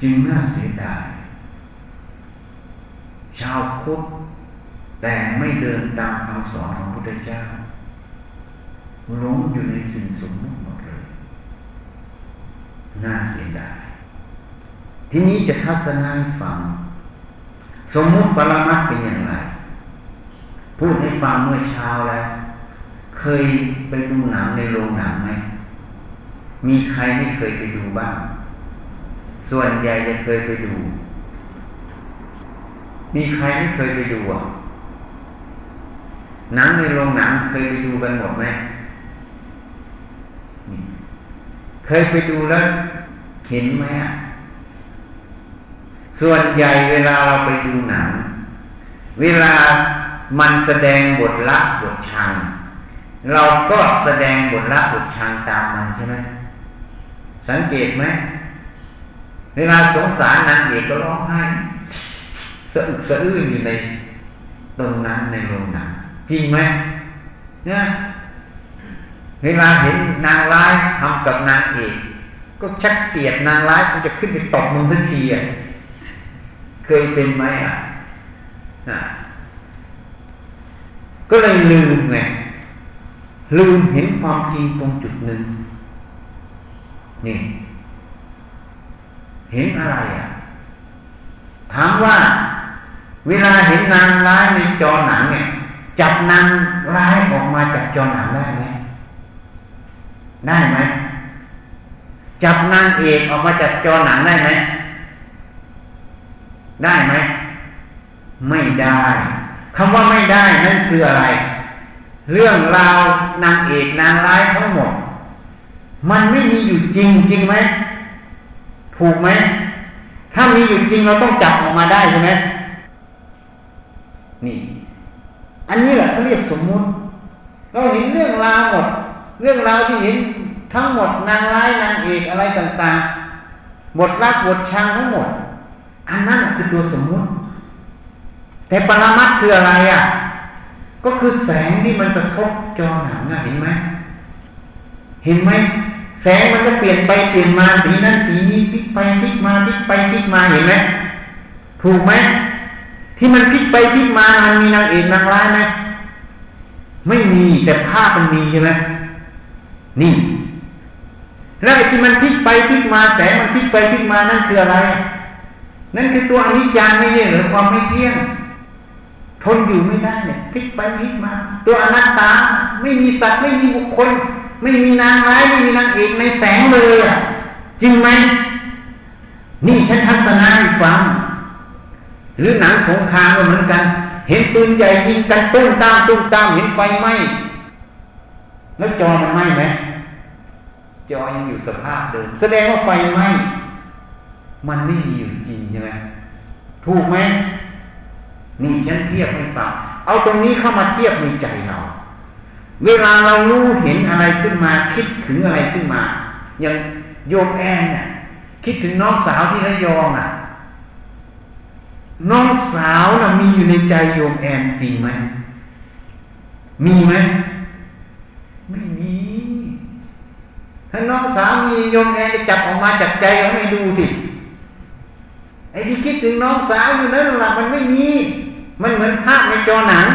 จึงน่าเสียดาย ชาวพุทธแต่ไม่เดินตามคำสอนของพระพุทธเจ้าหลงอยู่ในสิ่งสมมติหมดเลย น่าเสียดาย ทีนี้จะทัศนาให้ฟัง สมมุติปรมัตเป็นอย่างไร พูดให้ฟังเมื่อเช้าแล้ว เคยไปดูหนังในโรงหนังไหม มีใครไม่เคยไปดูบ้าง ส่วนใหญ่จะเคยไปดู มีใครไม่เคยไปดูอะหนังในโรงหนังเคยไปดูกันหมดไหม เคยไปดูแล้วเห็นไหมอะ ส่วนใหญ่เวลาเราไปดูหนัง เวลามันแสดงบทละบทชัง เราก็แสดงบทละบทชังตามมันใช่ไหม สังเกตไหมเวลาสงสารนางเอกก็ร้องไห้สะอึกสะอื้นอยู่ในตรงนั้นในโรงหนังจริงไหมเนี่ยเวลาเห็นนางร้ายทำกับนางเอกก็ชักเกลียดนางร้ายมันจะขึ้นไปตบมือสักทีอะเคยเป็นไหมอะก็เลยลืมไงลืมเห็นความจริงตรงจุดหนึ่ง นี่ เห็นอะไรอะ ถามว่า เวลาเห็นนางร้ายในจอหนังเนี่ยจับนางร้ายออกมาจากจอหนังได้ไหมได้ไหมจับนางเอกออกมาจากจอหนังได้ไหมได้ไหมไม่ได้คำว่าไม่ได้นั่นคืออะไร เรื่องราวนางเอกนางร้ายทั้งหมด มันไม่มีอยู่จริงจริงไหมถูกไหมถ้ามีอยู่จริงเราต้องจับออกมาได้ใช่ไหมนี่ อันนี้แหละเขาเรียกสมมุติ เราเห็นเรื่องราวหมด เรื่องราวที่เห็นทั้งหมดนางร้ายนางเอกอะไรต่างๆบทรักบทชังทั้งหมด อันนั้นคือตัวสมมุติ แต่ปรมัตคืออะไรอะ ก็คือแสงที่มันกระทบจอหนังเห็นไหม เห็นไหมแสงมันจะเปลี่ยนไปเปลี่ยนมาสีนั้นสีนี้พลิกไปพลิกมาพลิกไปพลิกมาเห็นไหมถูกไหมที่มันพลิกไปพลิกมามันมีนางเอกนางร้ายไหมไม่มีแต่ภาพมันมีใช่ไหมนี่ แล้วไอ้ที่มันพลิกไปพลิกมาแสงมันพลิกไปพลิกมานั่นคืออะไร นั่นคือตัวอนิจจังไม่ใช่หรือความไม่เที่ยง ทนอยู่ไม่ได้เนี่ยพลิกไปพลิกมา ตัวอนัตตาไม่มีสัตว์ไม่มีบุคคล ไม่มีนางร้ายไม่มีนางเอกในแสงเลยอะจริงไหมนี่ฉันทัศนาให้ฟัง หรือหนังสงครามก็เหมือนกัน เห็นปืนใหญ่ยิงกันตุ้มตามตุ้มตามเห็นไฟไหมแล้วจอมันไหมไหมจอยังอยู่สภาพเดิมแสดงว่าไฟไหมมันไม่มีอยู่จริงใช่ไหมถูกไหมนี่ฉันเทียบให้ฟังเอาตรงนี้เข้ามาเทียบในใจเรา เวลาเรารู้เห็นอะไรขึ้นมา คิดถึงอะไรขึ้นมา อย่างโยมแอนเนี่ยคิดถึงน้องสาวที่ระยองอะ น้องสาวน่ะมีอยู่ในใจโยมแอนจริงไหมมีไหมไม่มีถ้าน้องสาวมีโยมแอนจะจับออกมาจากใจเขาไม่ดูสิไอ้ที่คิดถึงน้องสาวอยู่นั้นหลัมันไม่มี มันเหมือนภาพในจอหนัง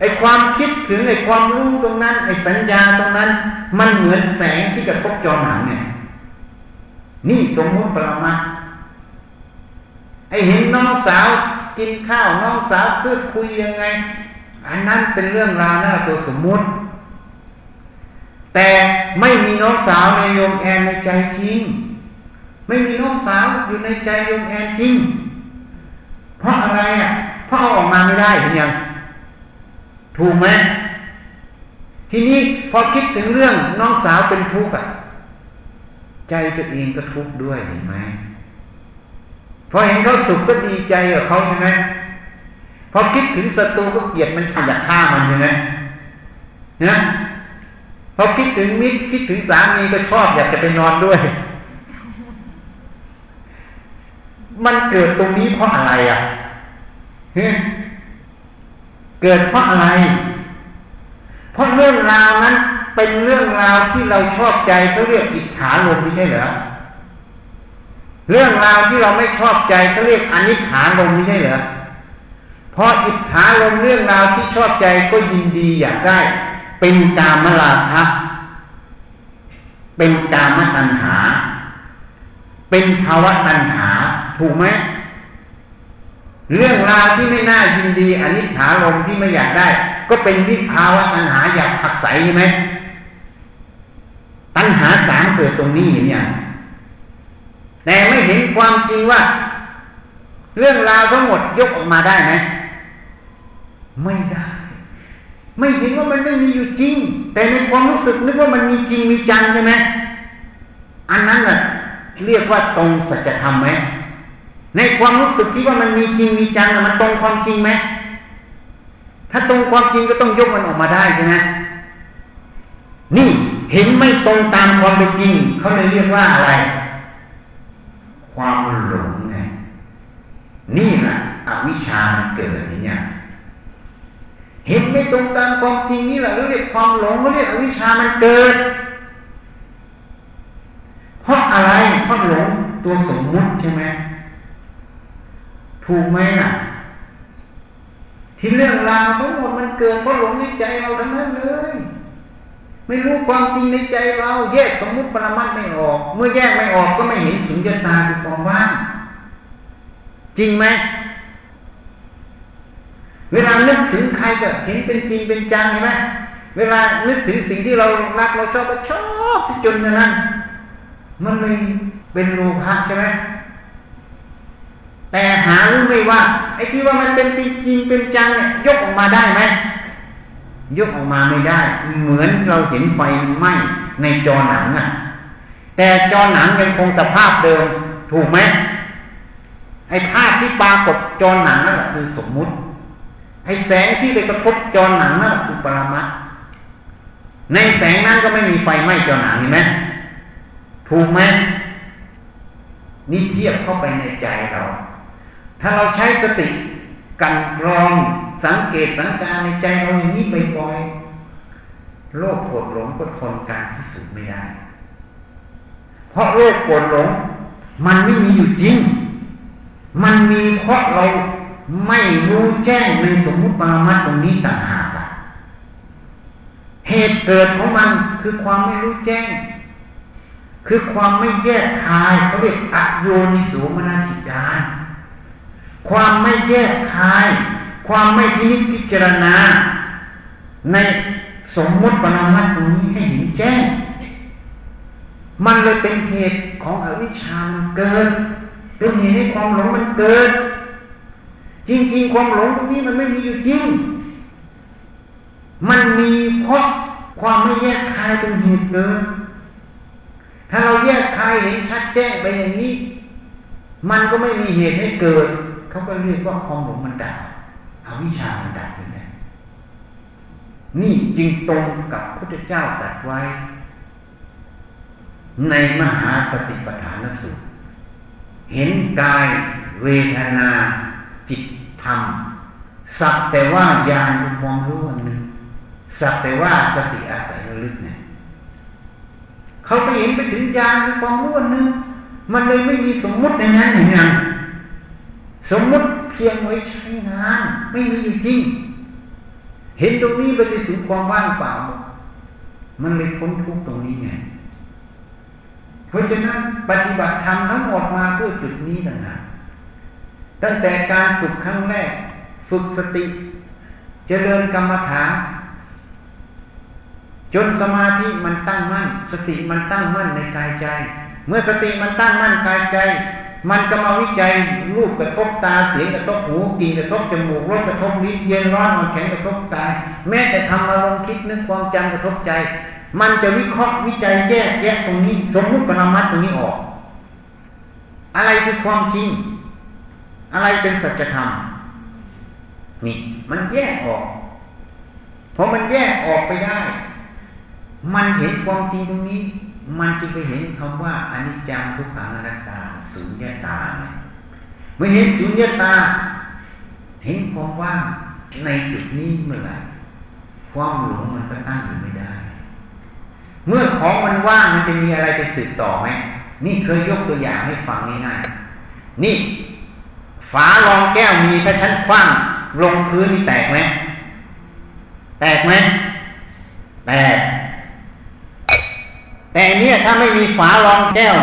ไอ้ความคิดถึงไอ้ความรู้ตรงนั้น ไอ้สัญญาตรงนั้น มันเหมือนแสงที่กระทบจอหนังเนี่ย นี่สมมุติปรมาไอ้เห็นน้องสาวกินข้าวน้องสาวพูดคุยยังไง อันนั้นเป็นเรื่องราวนั่นแหละตัวสมมุติ แต่ไม่มีน้องสาวในโยมแอนในใจจริง ไม่มีน้องสาวอยู่ในใจโยมแอนจริง เพราะอะไรอะเพราะเอาออกมาไม่ได้เห็นยัง ถูกไหมทีนี้พอคิดถึงเรื่องน้องสาวเป็นทุกข์อะ ใจตัวเองก็ทุกข์ด้วยเห็นไหมพอเห็นเขาสุขก็ดีใจกับเขาใช่ไหมพอคิดถึงศัตรูก็เกลียดมันอยากฆ่ามันใช่ไหมนะพอคิดถึงมิตรคิดถึงสามีก็ชอบอยากจะไปนอนด้วย มันเกิดตรงนี้เพราะอะไรอะ เกิดเพราะอะไร เพราะเรื่องราวนั้น เป็นเรื่องราวที่เราชอบใจเขาเรียกอิทธาลมไม่ใช่เหรอเรื่องราวที่เราไม่ชอบใจเขาเรียกอนิจฐานลมไม่ใช่เหรอเพออิทธาลมเรื่องราวที่ชอบใจก็ยินดีอยากได้ เป็นกามราคะเป็นกามตัณหา เป็นภาวะตัณหา ถูกไหม เรื่องราวที่ไม่น่ายินดีอนิจฐาลมที่ไม่อยากได้ ก็เป็นวิภาวะตัณหาอยากผักใสใช่ไหมตัณหาสามเกิดตรงนี้เนี่ยแต่ไม่เห็นความจริงว่า เรื่องราวทั้งหมดยกออกมาได้ไหมไม่ได้ ไม่เห็นว่ามันไม่มีอยู่จริง แต่ในความรู้สึกนึกว่ามันมีจริงมีจังใช่ไหมอันนั้นน่ะเรียกว่าตรงสัจธรรมไหม ในความรู้สึกที่ว่ามันมีจริงมีจังมันตรงความจริงไหมถ้าตรงความจริงก็ต้องยกมันออกมาได้ใช่ไหมนี่เห็นไม่ตรงตามความเป็นจริง เขาเลยเรียกว่าอะไร ความหลงไงนี่แหละอวิชามันเกิดอย่างนี้เห็นไม่ตรงตามความจริงนี่แหละเราเรียกความหลงเขาเรียกอวิชามันเกิด เพราะอะไรเพราะหลงตัวสมมุติใช่ไหม ถูกไหมอะที่เรื่องราวทั้งหมดมันเกิดเพราะหลงในใจเราทั้งนั้นเลย ไม่รู้ความจริงในใจเรา แยกสมมุติปรมัตไม่ออก เมื่อแยกไม่ออกก็ไม่เห็นสุญญตาคือความว่าง จริงไหมเวลานึกถึงใครก็เห็นเป็นจริงเป็นจังเห็นไหมเวลานึกถึงสิ่งที่เรารักเราชอบก็ชอบจนนั้นมันเลยเป็นโลภะใช่ไหม แต่หารู้ไม่ว่า ไอ้ที่ว่ามันเป็นจริงเป็นจังเนี่ยยกออกมาได้ไหมยกออกมาไม่ได้ เหมือนเราเห็นไฟไหม้ในจอหนังอะ แต่จอหนังยังคงสภาพเดิม ถูกไหมไอ้ภาพที่ปรากฏจอหนังนั่นแหละคือสมมุติ ไอ้แสงที่ไปกระทบจอหนังนั่นแหละคือปรมัตในแสงนั้นก็ไม่มีไฟไหม้จอหนังเห็นไหมถูกไหมนี่เทียบเข้าไปในใจเรา ถ้าเราใช้สติกันกรองสังเกตสังการในใจเราอย่างนี้บ่อยๆโลกโกรธหลงก็ทนการพิสูจน์ไม่ได้ เพราะโลกโกรธหลง มันไม่มีอยู่จริง มันมีเพราะเราไม่รู้แจ้งในสมมุติปรมัตตรงนี้ต่างหากเหตุเกิดของมันคือความไม่รู้แจ้ง คือความไม่แยกคายเขาเรียกอโยนิสูมนาสิการ ความไม่แยกคาย ความไม่พินิจพิจารณา ในสมมติปรมัตตรงนี้ให้เห็นแจ้ง มันเลยเป็นเหตุของอวิชชามันเกิดเป็นเหตุให้ความหลงมันเกิด จริง ๆ ความหลงตรงนี้มันไม่มีอยู่จริง มันมีเพราะความไม่แยกคายเป็นเหตุเกิดถ้าเราแยกคายเห็นชัดแจ้งไปอย่างนี้ มันก็ไม่มีเหตุให้เกิด เขาก็เรียกว่าความหลงมันดับอวิชามันดับไปเลยนี่จึงตรงกับพระเจ้าตรัสไว้ ในมหาสติปัฏฐานสูตร เห็นกายเวทนาจิตธรรม สักแต่ว่าญาณคือความรู้อันหนึ่งสักแต่ว่าสติอาศัยระลึกเนี่ยเขาไปเห็นไปถึงญาณคือความรู้อันหนึ่งมันเลยไม่มีสมมุติในนั้นอย่างนั้น สมมุติเพียงไว้ใช้งาน ไม่มีอยู่จริง เห็นตรงนี้มันไปสู่ความว่างเปล่า มันเลยพ้นทุกตรงนี้ไงเพราะฉะนั้นปฏิบัติธรรมทั้งหมดมาเพื่อจุดนี้ต่างหากตั้งแต่การฝึกครั้งแรก ฝึกสติ เจริญกรรมฐานจนสมาธิมันตั้งมั่น สติมันตั้งมั่นในกายใจ เมื่อสติมันตั้งมั่นกายใจ มันก็มาวิจัยรูปกระทบตาเสียงกระทบหูกลิ่นกระทบจมูกรสกระทบลิ้นเย็นร้อนอ่อนแข็งกระทบกายแม้แต่ทำอารมณ์คิดนึกความจำกระทบใจ มันจะวิเคราะห์วิจัยแยกแยะตรงนี้ สมมุติปรมัตตรงนี้ออก อะไรคือความจริง อะไรเป็นสัจธรรมนี่ มันแยกออกพอมันแยกออกไปได้ มันเห็นความจริงตรงนี้ มันจึงไปเห็นคำว่าอนิจจังทุกขังอนัตตา สุญญาตาเมื่อเห็นสุญญาตา เห็นความว่างในจุดนี้เมื่อไหร่ความหลงมันก็ตั้งอยู่ไม่ได้ เมื่อของมันว่างมันจะมีอะไรไปสืบต่อไหมนี่เคยยกตัวอย่างให้ฟังง่ายๆ นี่ ฝารองแก้วมีถ้าฉันคว้างลงพื้นนี่แตกไหมแตกไหมแตกแต่เนี่ยถ้าไม่มีฝารองแก้ว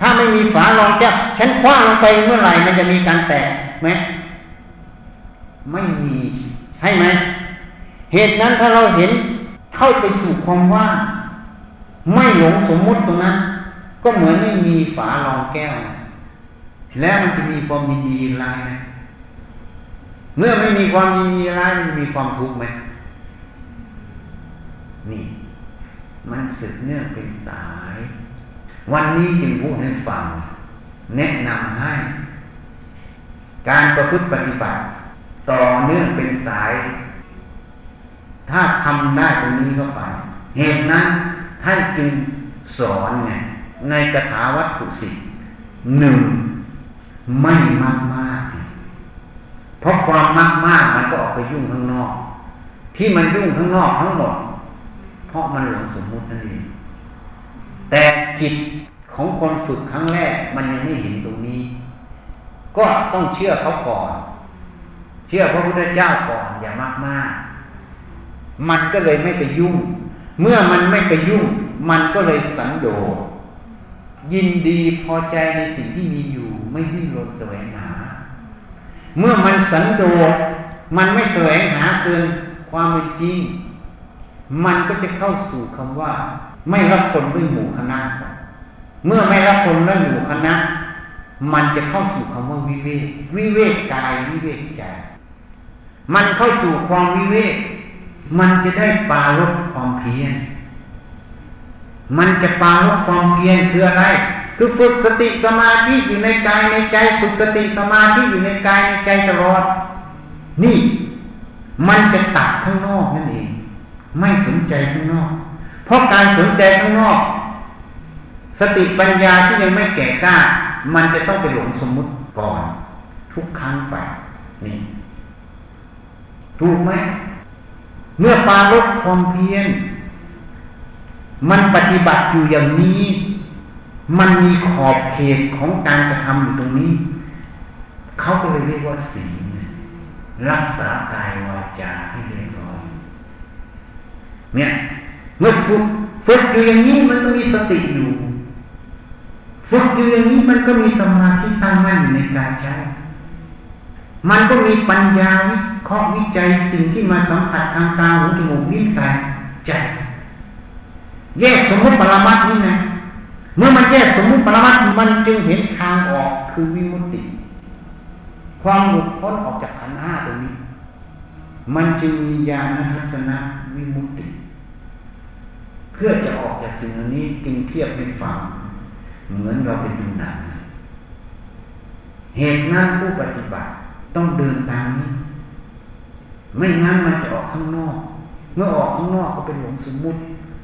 ถ้าไม่มีฝารองแก้วฉันคว้างลงไปเมื่อไหร่มันจะมีการแตกไหมไม่มีใช่ไหมเหตุนั้นถ้าเราเห็นเข้าไปสู่ความว่างไม่หลงสมมุติตรงนั้น ก็เหมือนไม่มีฝารองแก้วแล้วมันจะมีความยินดีร้ายไหมเมื่อไม่มีความยินดีร้ายมันมีความทุกข์ไหมนี่ มันสืบเนื่องเป็นสาย วันนี้จึงพูดให้ฟัง แนะนำให้ การประพฤติปฏิบัติ ต่อเนื่องเป็นสาย ถ้าทำได้ตรงนี้เข้าไป เหตุนั้นท่านจึงสอนไงในกถาวัตถุสิหนึ่งไม่มากมากเพราะความมากมากมันก็ออกไปยุ่งข้างนอก ที่มันยุ่งข้างนอกทั้งหมด เพราะมันหลงสมมุตินั่นเอง แต่จิตของคนฝึกครั้งแรกมันยังไม่เห็นตรงนี้ ก็ต้องเชื่อเขาก่อน เชื่อพระพุทธเจ้าก่อนอย่ามากมากมันก็เลยไม่ไปยุ่ง เมื่อมันไม่ไปยุ่ง มันก็เลยสันโดษยินดีพอใจในสิ่งที่มีอยู่ ไม่วิ่งรนแสวงหา เมื่อมันสันโดษมันไม่แสวงหาเกินความเป็นจริง มันก็จะเข้าสู่คำว่า ไม่รับคนด้วยหมู่คณะเมื่อไม่รับคนด้วยหมู่คณะ มันจะเข้าสู่คำว่าวิเวกวิเวกกายวิเวกใจมันเข้าสู่ความวิเวกมันจะได้ปาลดความเพียรมันจะปาลดความเพียรคืออะไร คือฝึกสติสมาธิอยู่ในกายในใจ ฝึกสติสมาธิอยู่ในกายในใจตลอด นี่ มันจะตัดข้างนอกนั่นเอง ไม่สนใจข้างนอก เพราะการสนใจข้างนอก สติปัญญาที่ยังไม่แก่กล้า มันจะต้องไปหลงสมมุติก่อน ทุกครั้งไปนี่ถูกไหมเมื่อปาลบความเพียรมันปฏิบัติอยู่อย่างนี้ มันมีขอบเขตของการกระทำอยู่ตรงนี้ เขาก็เลยเรียกว่าศีลรักษากายวาจาให้เรียบร้อยเนี่ย เมื่อฝึกอยู่อย่างนี้มันก็มีสติอยู่ ฝึกอยู่อย่างนี้มันก็มีสมาธิตั้งมั่นอยู่ในการใช้ มันก็มีปัญญาวิเคราะห์วิจัยสิ่งที่มาสัมผัสทางตาหูจมูกลิ้นกายใจแยกสมมติปรมัตนี่ไงเมื่อมันแยกสมมติปรมัตมันจึงเห็นทางออกคือวิมุตติ ความหลุดพ้นออกจากขันห้าตรงนี้ มันจึงมีญาณทัศนะวิมุตติ เพื่อจะออกจากสิ่งนี้จึงเทียบให้ฟัง เหมือนเราเป็นดูหนังเหตุนั้นผู้ปฏิบัติต้องเดินทางนี้ ไม่งั้นมันจะออกข้างนอก เมื่อออกข้างนอกก็เป็นหลงสมมุติ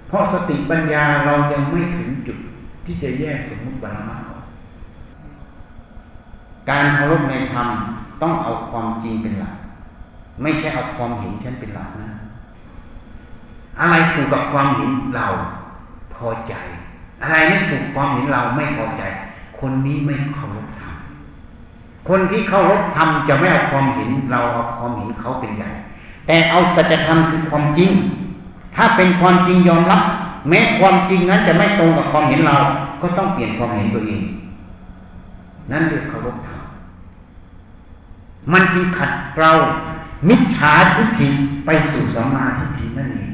เพราะสติปัญญาเรายังไม่ถึงจุดที่จะแยกสมมุติปรมาออกการเคารพในธรรมต้องเอาความจริงเป็นหลัก ไม่ใช่เอาความเห็นฉันเป็นหลักนะ อะไรถูกกับความเห็นเราพอใจ อะไรไม่ถูกความเห็นเราไม่พอใจ คนนี้ไม่เคารพธรรมคนที่เคารพธรรมจะไม่เอาความเห็นเราเอาความเห็นเขาเป็นใหญ่แต่เอาสัจธรรมคือความจริง ถ้าเป็นความจริงยอมรับ แม้ความจริงนั้นจะไม่ตรงกับความเห็นเรา ก็ต้องเปลี่ยนความเห็นตัวเอง นั่นเรียกเคารพธรรมมันจึงขัดเรามิจฉาทิฏฐิไปสู่สัมมาทิฏฐินั่นเอง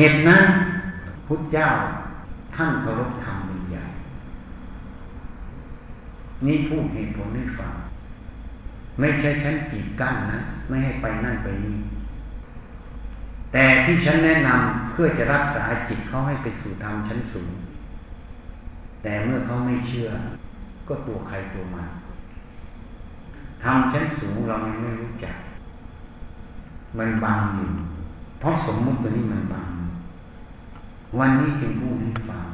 เหตุนั้นพุทธเจ้าท่านเคารพธรรมเป็นใหญ่ นี่พูดเหตุผลให้ฟัง ไม่ใช่ฉันกีดกั้นนะ ไม่ให้ไปนั่นไปนี่แต่ที่ฉันแนะนำเพื่อจะรักษาจิตเขาให้ไปสู่ธรรมชั้นสูง แต่เมื่อเขาไม่เชื่อ ก็ตัวใครตัวมันธรรมชั้นสูงเรายังไม่รู้จัก มันบังอยู่ เพราะสมมุติตัวนี้มันบัง วันนี้จึงพูดให้ฟัง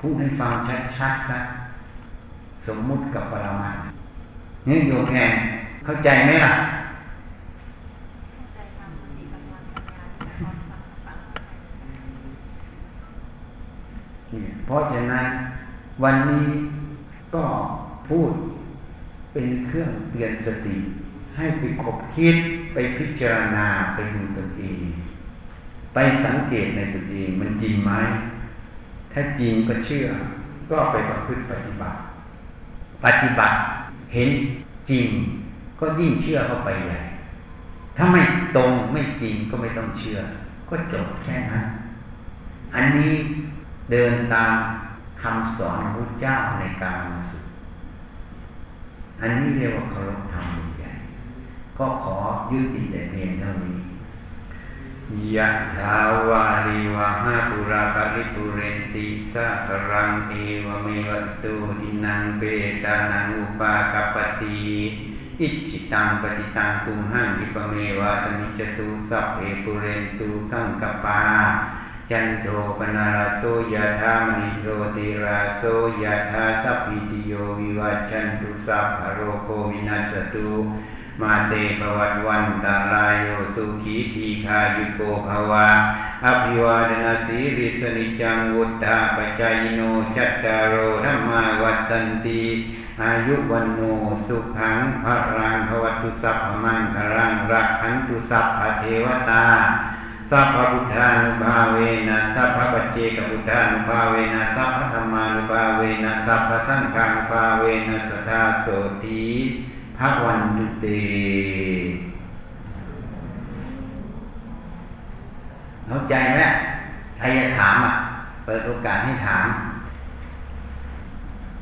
พูดให้ฟังชัดๆซะสมมุติกับปรมาเนี่ยโยมแทนเข้าใจไหมล่ะเพราะฉะนั้นวันนี้ก็พูดเป็นเครื่องเตือนสติ ให้ไปคบคิดไปพิจารณาไปดูตนเอง ไปสังเกตในตนเองมันจริงไหมถ้าจริงก็เชื่อ ก็ไปประพฤติปฏิบัติ ปฏิบัติเห็นจริงก็ยิ่งเชื่อเข้าไปใหญ่ถ้าไม่ตรงไม่จริงก็ไม่ต้องเชื่อ ก็จบแค่นั้น อันนี้เดินตามคำสอนพระเจ้าในการมาสุอันนี้เรียกว่าเคารพธรรมใหญ่ ก็ขอยืดติดแต่เพียงเท่านี้ ยะถาวาริวะหาปุราปริปุเรนติสะกรังเอวเมวัตตุดินังเบตานังอุปากปติอิจิตังปฏิตังตุมหังอิปเมวะตมิจตุสัพเพปุเรนตุสังกปาจันโทปนาราโสยะธามณิโรติราโสยะธาสัพพิติโยวิวัจจันตุสัพพโรโควินัสตุ มาเตภวัตวันตาลายโยสุขีทีคายุโกภวะอภิวาดนาสีริสนิจังวุฒาปจายโนจัตตารโอธรรมาวัตันตีอายุวันโนสุขังพระรังภวัตุสัพพมังครังรักขันตุสัพพเทวตาสัพพพุทธานุภาเวนะสัพพปัจเจกพุทธานุภาเวนะสัพพธรรมานุภาเวนะสัพพสังฆานุภาเวนะสัทธาโสตี พระวันตุเตเข้าใจไหมใครจะถามอะ เปิดโอกาสให้ถาม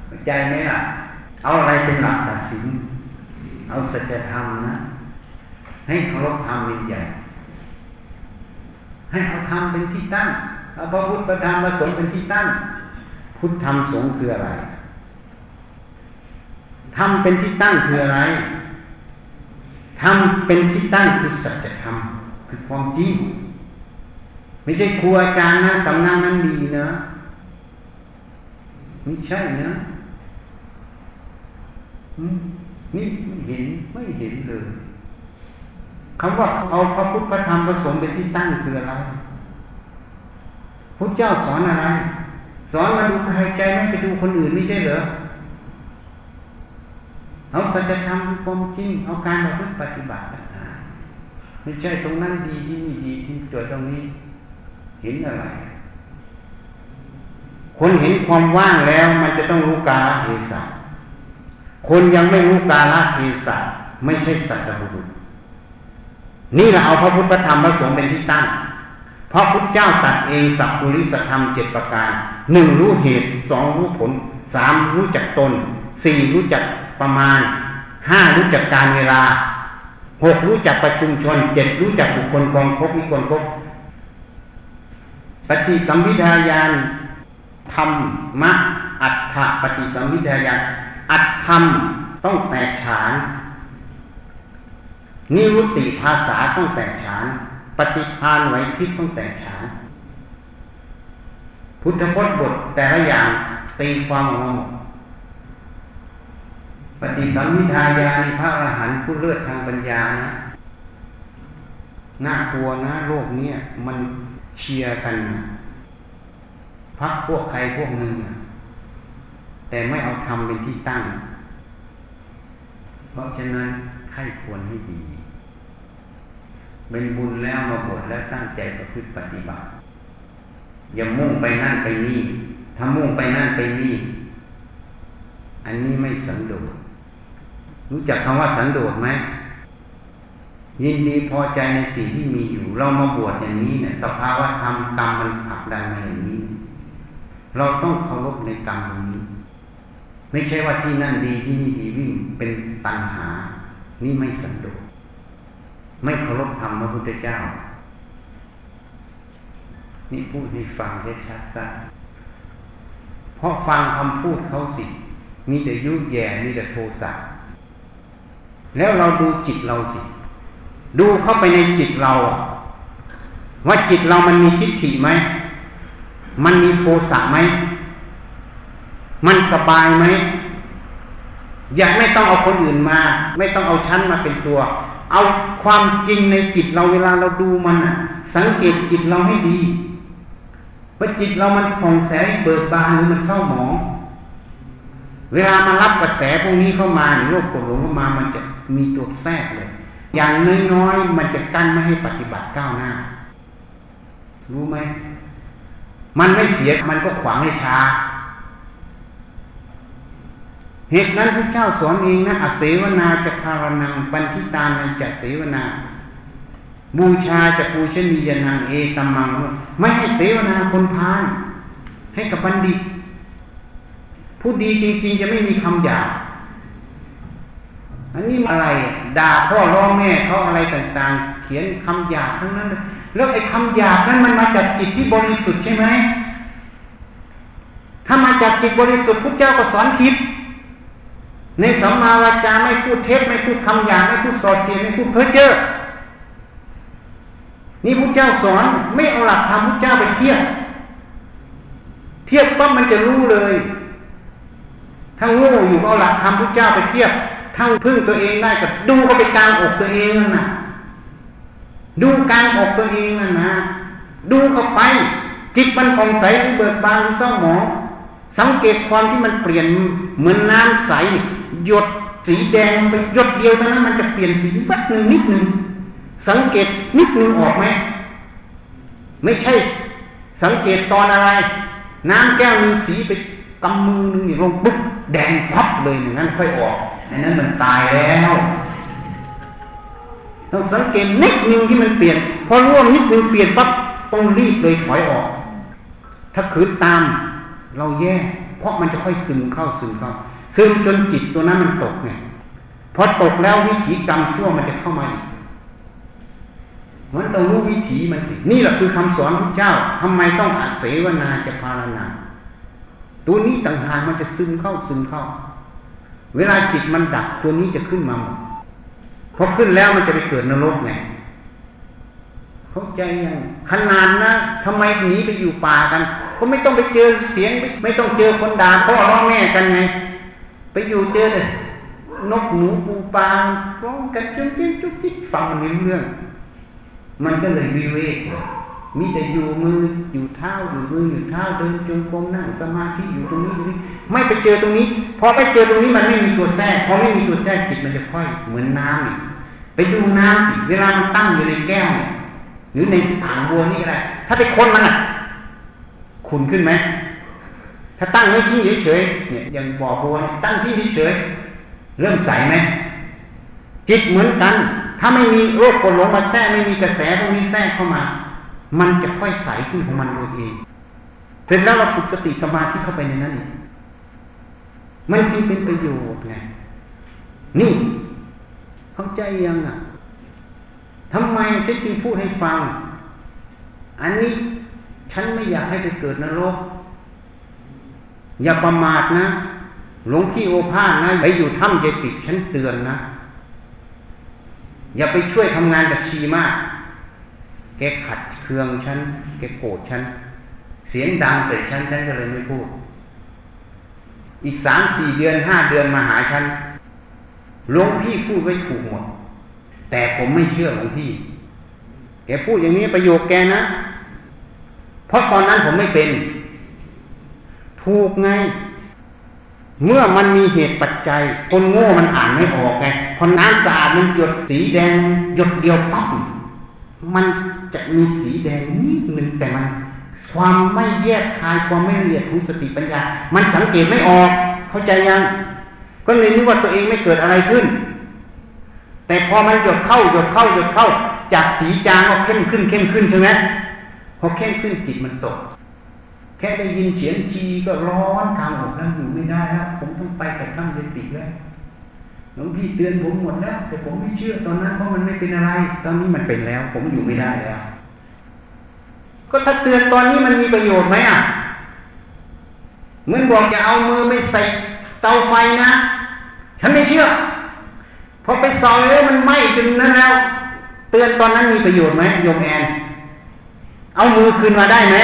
เข้าใจไหมล่ะ เอาอะไรเป็นหลักตัดสิน เอาสัจธรรมนะ ให้เคารพธรรมเป็นใหญ่ ให้เอาธรรมเป็นที่ตั้งเอาพระพุทธประธรรมประสงค์เป็นที่ตั้ง พุทธธรรมสงฆ์คืออะไร ธรรมเป็นที่ตั้งคืออะไรธรรมเป็นที่ตั้งคือสัจธรรมคือความจริง ไม่ใช่ครูอาจารย์นะสำนักนั้นดีนะไม่ใช่นะนี่ไม่เห็นไม่เห็นเลยคำว่าเอาพระพุทธพระธรรมพระสงฆ์เป็นที่ตั้งคืออะไรพุทธเจ้าสอนอะไร สอนมาดูใครใจไม่ไปดูคนอื่นไม่ใช่เหรอ เอาสัจธรรมความจริง เอาการมาพึ่งปฏิบัติไม่ใช่ตรงนั้นดีที่นี่ดีที่ตัวตรงนี้ เห็นอะไร คนเห็นความว่างแล้ว มันจะต้องรู้กาลเทศะคนยังไม่รู้กาลเทศะไม่ใช่สัตบุรุษนี่เราเอาพระพุทธธรรมพระสงฆ์เป็นที่ตั้ง เพราะพุทธเจ้าตัดเองสัพพุริสธรรมเจ็ดประการหนึ่งรู้เหตุสองรู้ผลสามรู้จักตนสี่รู้จัก ประมาณห้ารู้จักการเวลาหกรู้จักประชุมชนเจ็ดรู้จักบุคคลกองคบมีคนคบปฏิสัมพิทายานธรรมมะอัฏฐปฏิสัมพิทายานอัตธรรมต้องแตกฉาน นิรุตติภาษาต้องแตกฉาน ปฏิพานไหวทิพต้องแตกฉาน พุทธพจน์บทแต่ละอย่างตีความออกมาหมด ปฏิสัมพิทายาในพระอรหันต์ผู้เลิศทางปัญญานะน่ากลัวนะโลกนี้มันเชียร์กัน พักพวกใครพวกหนึ่งแต่ไม่เอาทำเป็นที่ตั้ง เพราะฉะนั้นใครควรให้ดี เป็นบุญแล้วมาบวชแล้วตั้งใจประพฤติปฏิบัติ อย่ามุ่งไปนั่นไปนี่ถ้ามุ่งไปนั่นไปนี่ อันนี้ไม่สันโดษรู้จักคำว่าสันโดษไหมยินดีพอใจในสิ่งที่มีอยู่ เรามาบวชอย่างนี้เนี่ยสภาวะธรรมกรรมมันผักดันมาอย่างนี้ เราต้องเคารพในกรรมนี้ ไม่ใช่ว่าที่นั่นดีที่นี่ดีวิ่งเป็นตัณหา นี่ไม่สันโดษไม่เคารพธรรมพระพุทธเจ้า นี่พูดให้ฟังชัดๆซะเพราะฟังคำพูดเขาสิ มีแต่ยุแย่มีแต่โทสะแล้วเราดูจิตเราสิ ดูเข้าไปในจิตเราว่าจิตเรามันมีทิฏฐิไหม มันมีโทสะไหม มันสบายไหม อยากไม่ต้องเอาคนอื่นมา ไม่ต้องเอาชั้นมาเป็นตัว เอาความจริงในจิตเราเวลาเราดูมันสังเกตจิตเราให้ดีว่าจิตเรามันผ่องใสเบิกบานหรือมันเศร้าหมอง เวลามารับกระแสพวกนี้เข้ามาโลกโกรหลงเข้ามามันจะมีตัวแทรกเลย อย่างน้อยๆมันจะกั้นไม่ให้ปฏิบัติก้าวหน้า รู้ไหมมันไม่เสียมันก็ขวางให้ช้าเหตุนั้นพระเจ้าสอนเองนะอเสวนาจะคารนังปันทิตานันจะเสวนา บูชาจะปูชนียนางเอตัมมัง ไม่ให้เสวนาคนพาน ให้กับบัณฑิต ผู้ดีจริง ๆ จะไม่มีคำหยาบอันนี้อะไรด่าพ่อร้องแม่เขาอะไรต่างๆ เขียนคำหยาบทั้งนั้น แล้วไอ้คำหยาบนั้นมันมาจากจิตที่บริสุทธิ์ใช่ไหมถ้ามาจากจิตบริสุทธิ์พุทธเจ้าก็สอนผิดในสัมมาวาจาไม่พูดเท็จไม่พูดคำหยาบไม่พูดส่อเสียดไม่พูดเพ้อเจ้อนี่พุทธเจ้าสอนไม่เอาหลักธรรมพุทธเจ้าไปเทียบ เทียบปั๊บมันจะรู้เลย ถ้าโง่อยู่เอาหลักธรรมพุทธเจ้าไปเทียบทั้งพึ่งตัวเองได้กับดูเขาไปกลางอกตัวเองนั่นนะดูกลางอกตัวเองนั่นนะดูเข้าไป จิตมันผ่องใสหรือเบิกบานหรือเศร้าหมอง สังเกตความที่มันเปลี่ยนเหมือนน้ำใสหยดสีแดงไปหยดเดียวเท่านั้นมันจะเปลี่ยนสีวัดหนึ่งนิดหนึ่งสังเกตนิดหนึ่งออกไหมไม่ใช่ สังเกตตอนอะไร น้ำแก้วหนึ่งสีไป กำมือหนึ่งนี่ลงปุ๊บแดงพับเลยอย่างนั้น ค่อยออกอันนั้นมันตายแล้วต้องสังเกตนิดนึงที่มันเปลี่ยนพอร่วมนิดนึงเปลี่ยนปั๊บต้องรีบเลยถอยออก ถ้าขืนตามเราแย่ เพราะมันจะค่อยซึมเข้าซึมเข้าซึมจนจิตตัวนั้นมันตกไงพอตกแล้ววิถีกรรมชั่วมันจะเข้ามาอีกมันต้องรู้วิถีมันสินี่แหละคือคำสอนพระเจ้าทำไมต้องอาเสวนาจะพารณา ตัวนี้ต่างหากมันจะซึมเข้าซึมเข้า เวลาจิตมันดับตัวนี้จะขึ้นมาหมดพอขึ้นแล้วมันจะไปเกิดนรกไงเข้าใจยังขนาดนะทำไมหนีไปอยู่ป่ากัน ก็ไม่ต้องไปเจอเสียงไม่ไม่ต้องเจอคนด่าพ่อร้องแม่กันไง ไปอยู่เจอแต่นกหนูปูปลาร้องกันจนเจ๊จุกจิกฟังมันไม่เรื่อง มันก็เลยวิเวก มีแต่อยู่มืออยู่เท้าอยู่มืออยู่เท้าเดินจงกรมนั่งสมาธิอยู่ตรงนี้ตรงนี้ ไม่ไปเจอตรงนี้พอไปเจอตรงนี้มันไม่มีตัวแทรกพอไม่มีตัวแทรกจิตมันจะค่อยเหมือนน้ำนี่ไปดูน้ำสิเวลามันตั้งอยู่ในแก้ว หรือในอ่างบัวนี่ก็ได้ถ้าไปคนมันอะขุนขึ้นไหมถ้าตั้งไว้ทิ้งเฉยๆเนี่ยอย่างบ่อบัวตั้งที่เฉยเริ่มใสไหมจิตเหมือนกัน ถ้าไม่มีโรคกดหลงมาแทรกไม่มีกระแสตรงนี้แทรกเข้ามา มันจะค่อยใสขึ้นของมันโดยเอง เสร็จแล้วเราฝึกสติสมาธิเข้าไปในนั้นอีกมันจึงเป็นประโยชน์ไง นี่เข้าใจยังอะทำไมฉันจึงพูดให้ฟัง อันนี้ฉันไม่อยากให้ไปเกิดนรก อย่าประมาทนะหลวงพี่โอภาสนะไปอยู่ถ้ำเยติฉันเตือนนะ อย่าไปช่วยทำงานกับชีมาก แกขัดเคืองฉัน แกโกรธฉัน เสียงดังใส่ฉัน ฉันก็เลยไม่พูด อีกสามสี่เดือนห้าเดือนมาหาฉันหลวงพี่พูดไว้ถูกหมด แต่ผมไม่เชื่อหลวงพี่ แกพูดอย่างนี้ประโยคแกนะ เพราะตอนนั้นผมไม่เป็น ถูกไง เมื่อมันมีเหตุปัจจัย คนโง่มันอ่านไม่ออกไงพอน้ำสะอาดมันหยดสีแดง หยดเดียวปั๊บมัน จะมีสีแดงนิดหนึ่งแต่มันความไม่แยกคายความไม่ละเอียดของสติปัญญา มันสังเกตไม่ออก เข้าใจยัง ก็เลยนึกว่าตัวเองไม่เกิดอะไรขึ้น แต่พอมันหยดเข้าหยดเข้าหยดเข้า จากสีจางก็เข้มขึ้นเข้มขึ้นใช่ไหมพอเข้มขึ้นจิตมันตก แค่ได้ยินเสียงชีก็ร้อนทางอกนั้นอยู่ไม่ได้แล้วผมต้องไปกับตั้งเยติแล้ว หลวงพี่เตือนผมหมดแล้วแต่ผมไม่เชื่อตอนนั้นเพราะมันไม่เป็นอะไร ตอนนี้มันเป็นแล้ว ผมอยู่ไม่ได้แล้ว ก็ถ้าเตือนตอนนี้มันมีประโยชน์ไหมอะเหมือนบอกจะเอามือไม่ใส่เตาไฟนะ ฉันไม่เชื่อพอไปส่องแล้วมันไหม้จนนั้นแล้ว เตือนตอนนั้นมีประโยชน์ไหมโยมแอนเอามือคืนมาได้ไหม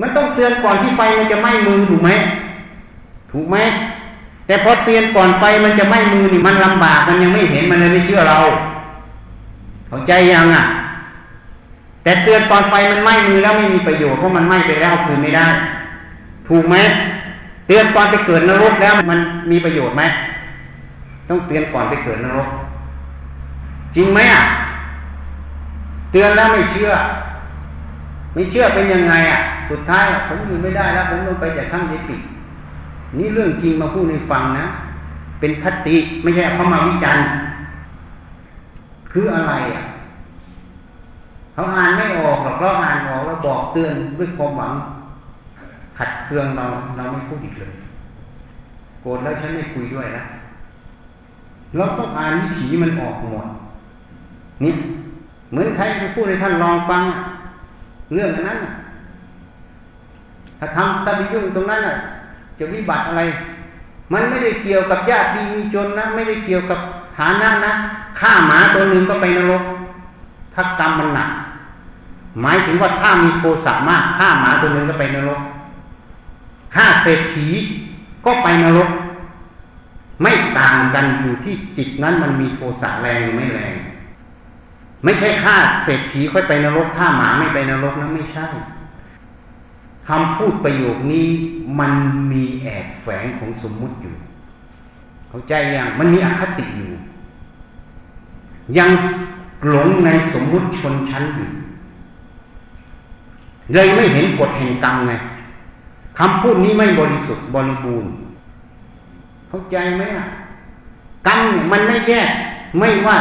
มันต้องเตือนก่อนที่ไฟมันจะไหม้มือถูกไหมถูกไหม แต่พอเตือนก่อนไปมันจะไม้มือนี่มันลำบากมันยังไม่เห็นมันเลยไม่เชื่อเราเข้าใจยังอะ แต่เตือนตอนไฟมันไหม้มือแล้วไม่มีประโยชน์เพราะมันไหม้ไปแล้วคืนไม่ได้ ถูกไหมเตือนตอนไปเกิดนรกแล้วมันมีประโยชน์ไหมต้องเตือนก่อนไปเกิดนรก จริงไหมอะเตือนแล้วไม่เชื่อ ไม่เชื่อเป็นยังไงอะ สุดท้ายผมอยู่ไม่ได้แล้วผมต้องไปจากข้างยิติด นี่เรื่องจริงมาพูดให้ฟังนะ เป็นคติไม่ใช่เขามาวิจารณ์คืออะไรอะเขาอ่านไม่ออกหรอกเราอ่านออกแล้วบอกเตือนด้วยความหวัง ขัดเคืองเราเราไม่พูดอีกเลยโกรธแล้วฉันไม่คุยด้วยนะเราต้องอ่านวิถีมันออกหมดนี่เหมือนใครไปพูดให้ท่านลองฟัง เรื่องนั้นถ้าทำถ้าไปยุ่งตรงนั้นอะ จะวิบัติอะไร มันไม่ได้เกี่ยวกับญาติดีมีจนนะ ไม่ได้เกี่ยวกับฐานะนะฆ่าหมาตัวหนึ่งก็ไปนรกถ้ากรรมมันหนัก หมายถึงว่าถ้ามีโทสะมากฆ่าหมาตัวหนึ่งก็ไปนรกฆ่าเศรษฐีก็ไปนรก ไม่ต่างกันอยู่ที่จิตนั้นมันมีโทสะแรงหรือไม่แรง ไม่ใช่ฆ่าเศรษฐีค่อยไปนรกฆ่าหมาไม่ไปนรกนะไม่ใช่ คำพูดประโยคนี้มันมีแอบแฝงของสมมุติอยู่ เข้าใจยังมันมีอคติอยู่ ยังหลงในสมมุติชนชั้นอยู่เลยไม่เห็นกฎแห่งกรรมไงคำพูดนี้ไม่บริสุทธิ์บริบูรณ์ เข้าใจไหมอะกรรมเนี่ยมันไม่แยกไม่ว่า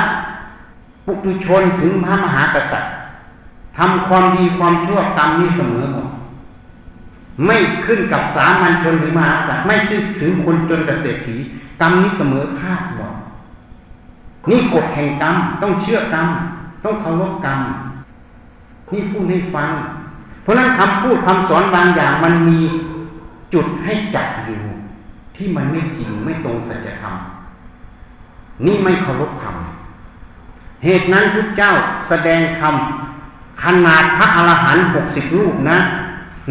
ปุถุชนถึงพระมหากษัตริย์ทำความดีความชั่วกรรมนี้เสมอหมด ไม่ขึ้นกับสามัญชนหรือมหากษัตริย์ไม่ขึ้นถึงคนจนกับเศรษฐีกรรมนี้เสมอภาคหมดนี่กฎแห่งกรรมต้องเชื่อกรรมต้องเคารพกรรมนี่พูดให้ฟัง เพราะนั้นคำพูดคำสอนบางอย่างมันมีจุดให้จับอยู่ที่มันไม่จริงไม่ตรงสัจธรรมนี่ไม่เคารพธรรมเหตุนั้นพุทธเจ้าแสดงธรรมขนาดพระอรหันต์หกสิบรูปนะ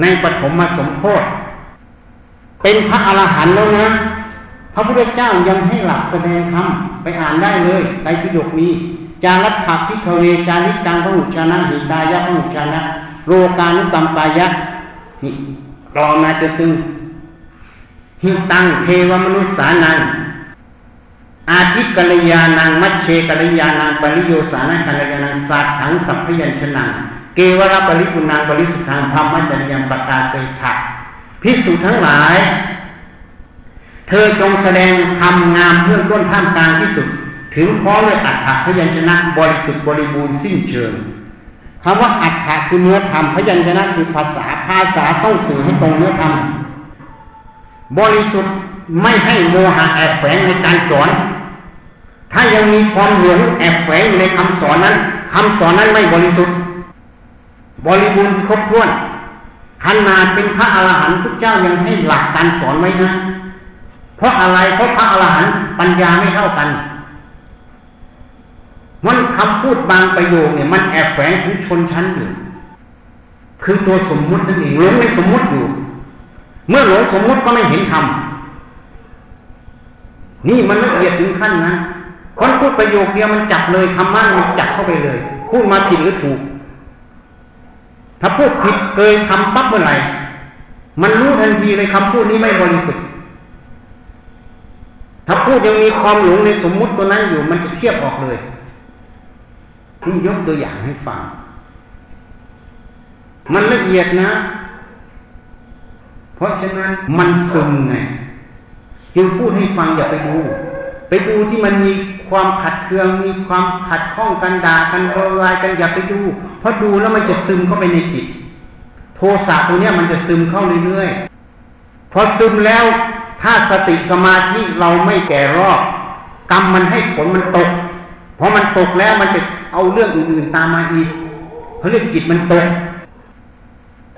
ในปฐมสมโพธิเป็นพระอรหันต์แล้วนะ พระพุทธเจ้ายังให้หลักแสดงธรรมไปอ่านได้เลยในพิฎกมีจารัตถพิคเวจาริกังพระหุชานะหิตายะพระหุชานะโลกานุตัมปายะนี่รอมาจนถึงหิตังเทวมนุษย์สานังอาทิกัลยานังมัชเชกัลยานังปริโยสานังกัลยานังสัตถังสัพพยัญชนะ เกวรปริปุนังปริสุทธังธรรมจริยังปกาเสถะพิสุทั้งหลาย เธอจงแสดงธรรมงามเพื่อต้นท่ามกลางที่สุด ถึงพร้อมด้วยอัตถพยัญชนะบริสุทธิ์บริบูรณ์สิ้นเชิงคำว่าอัตถะคือเนื้อธรรมพยัญชนะคือภาษาภาษาต้องสื่อให้ตรงเนื้อธรรมบริสุทธิ์ไม่ให้โมหะแอบแฝงในการสอน ถ้ายังมีความหลงแอบแฝงในคำสอนนั้นคำสอนนั้นไม่บริสุทธิ์ บริบูรณ์ครบถ้วน ขนาดเป็นพระอรหันต์ทุกเจ้ายังให้หลักการสอนไว้นะ เพราะอะไรเพราะพระอรหันต์ปัญญาไม่เท่ากันมันคำพูดบางประโยคเนี่ยมันแอบแฝงถึงชนชั้นอยู่คือตัวสมมุตินั่นเองหลงในสมมุติอยู่ เมื่อหลงสมมุติก็ไม่เห็นธรรมนี่มันละเอียดถึงขั้นนะคนพูดประโยคเดียวมันจับเลยคำมั่นมันจับเข้าไปเลย พูดมาผิดหรือถูก ถ้าพูดผิดเกินทำปั๊บเมื่อไหร่ มันรู้ทันทีเลยคำพูดนี้ไม่บริสุทธิ์ ถ้าพูดยังมีความหลงในสมมุติตัวนั้นอยู่ มันจะเทียบออกเลยนี่ยกตัวอย่างให้ฟัง มันละเอียดนะ เพราะฉะนั้นมันซึมไง จึงพูดให้ฟังอย่าไปดู ไปดูที่มันมีความขัดเคือง มีความขัดข้องกันด่ากันโวยวายกันอย่าไปดู เพราะดูแล้วมันจะซึมเข้าไปในจิต โทสะตัวเนี้ยมันจะซึมเข้าเรื่อยๆพอซึมแล้วถ้าสติสมาธิเราไม่แก่รอบกรรมมันให้ผลมันตกพอมันตกแล้วมันจะเอาเรื่องอื่นๆตามมาอีกเขาเรียกจิตมันตก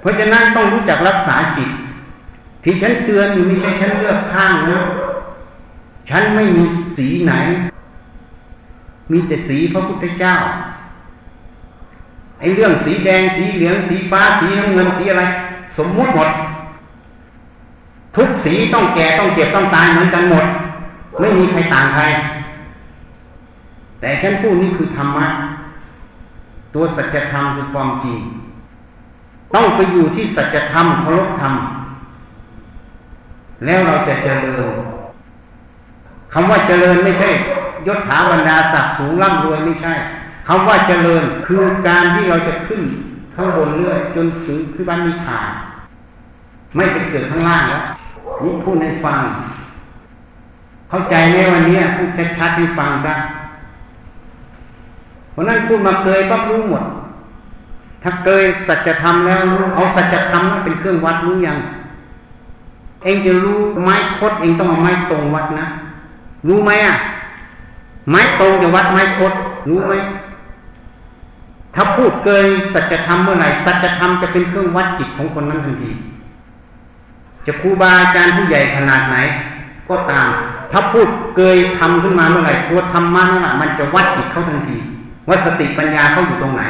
เพราะฉะนั้นต้องรู้จักรักษาจิต ที่ฉันเตือนอยู่ไม่ใช่ฉันเลือกข้างนะ ฉันไม่มีสีไหน มีแต่สีพระพุทธเจ้าไอ้เรื่องสีแดงสีเหลืองสีฟ้าสีน้ำเงินสีอะไร สมมุติหมด ทุกสีต้องแก่ต้องเจ็บต้องตายเหมือนกันหมด ไม่มีใครต่างใคร แต่ฉันพูดนี่คือธรรมะตัวสัจธรรมคือความจริง ต้องไปอยู่ที่สัจธรรมเคารพธรรม แล้วเราจะเจริญ คำว่าเจริญไม่ใช่ยศถาบรรดาศักดิ์สูงร่ำรวยไม่ใช่คำว่าเจริญคือการที่เราจะขึ้นข้างบนเรื่อยจนถึงคือบ้านมีขานไม่ไปเกิดข้างล่างแล้วนี่พูดให้ฟัง เข้าใจไหมวันนี้พูดชัดๆให้ฟังกันราะนั้นพูดมาเกยปั๊บรู้หมด ถ้าเกยสัจธรรมแล้วเอาสัจธรรมนั้นเป็นเครื่องวัดรู้ยัง เองจะรู้ไม้คดเองต้องเอาไม้ตรงวัดนะ รู้ไหมอะ ไม้ตรงจะวัดไม้คด รู้ไหม ถ้าพูดเกินสัจธรรมเมื่อไหร่สัจธรรมจะเป็นเครื่องวัดจิตของคนนั้นทันที จะครูบาอาจารย์ผู้ใหญ่ขนาดไหน ก็ตาม ถ้าพูดเกยทำขึ้นมาเมื่อไหร่ตัวธรรมะนั่นแหละมันจะวัดจิตเขาทันที ว่าสติปัญญาเขาอยู่ตรงไหน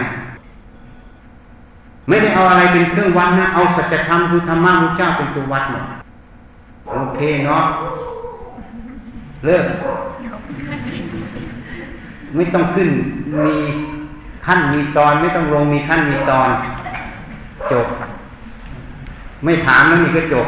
ไม่ได้เอาอะไรเป็นเครื่องวัดนะ เอาสัจธรรมคือธรรมะพระเจ้าเป็นตัววัดหมดโอเคเนาะ เลิก ไม่ต้องขึ้นมีขั้นมีตอน ไม่ต้องลงมีขั้นมีตอน จบ ไม่ถามแล้วนี่ก็จบ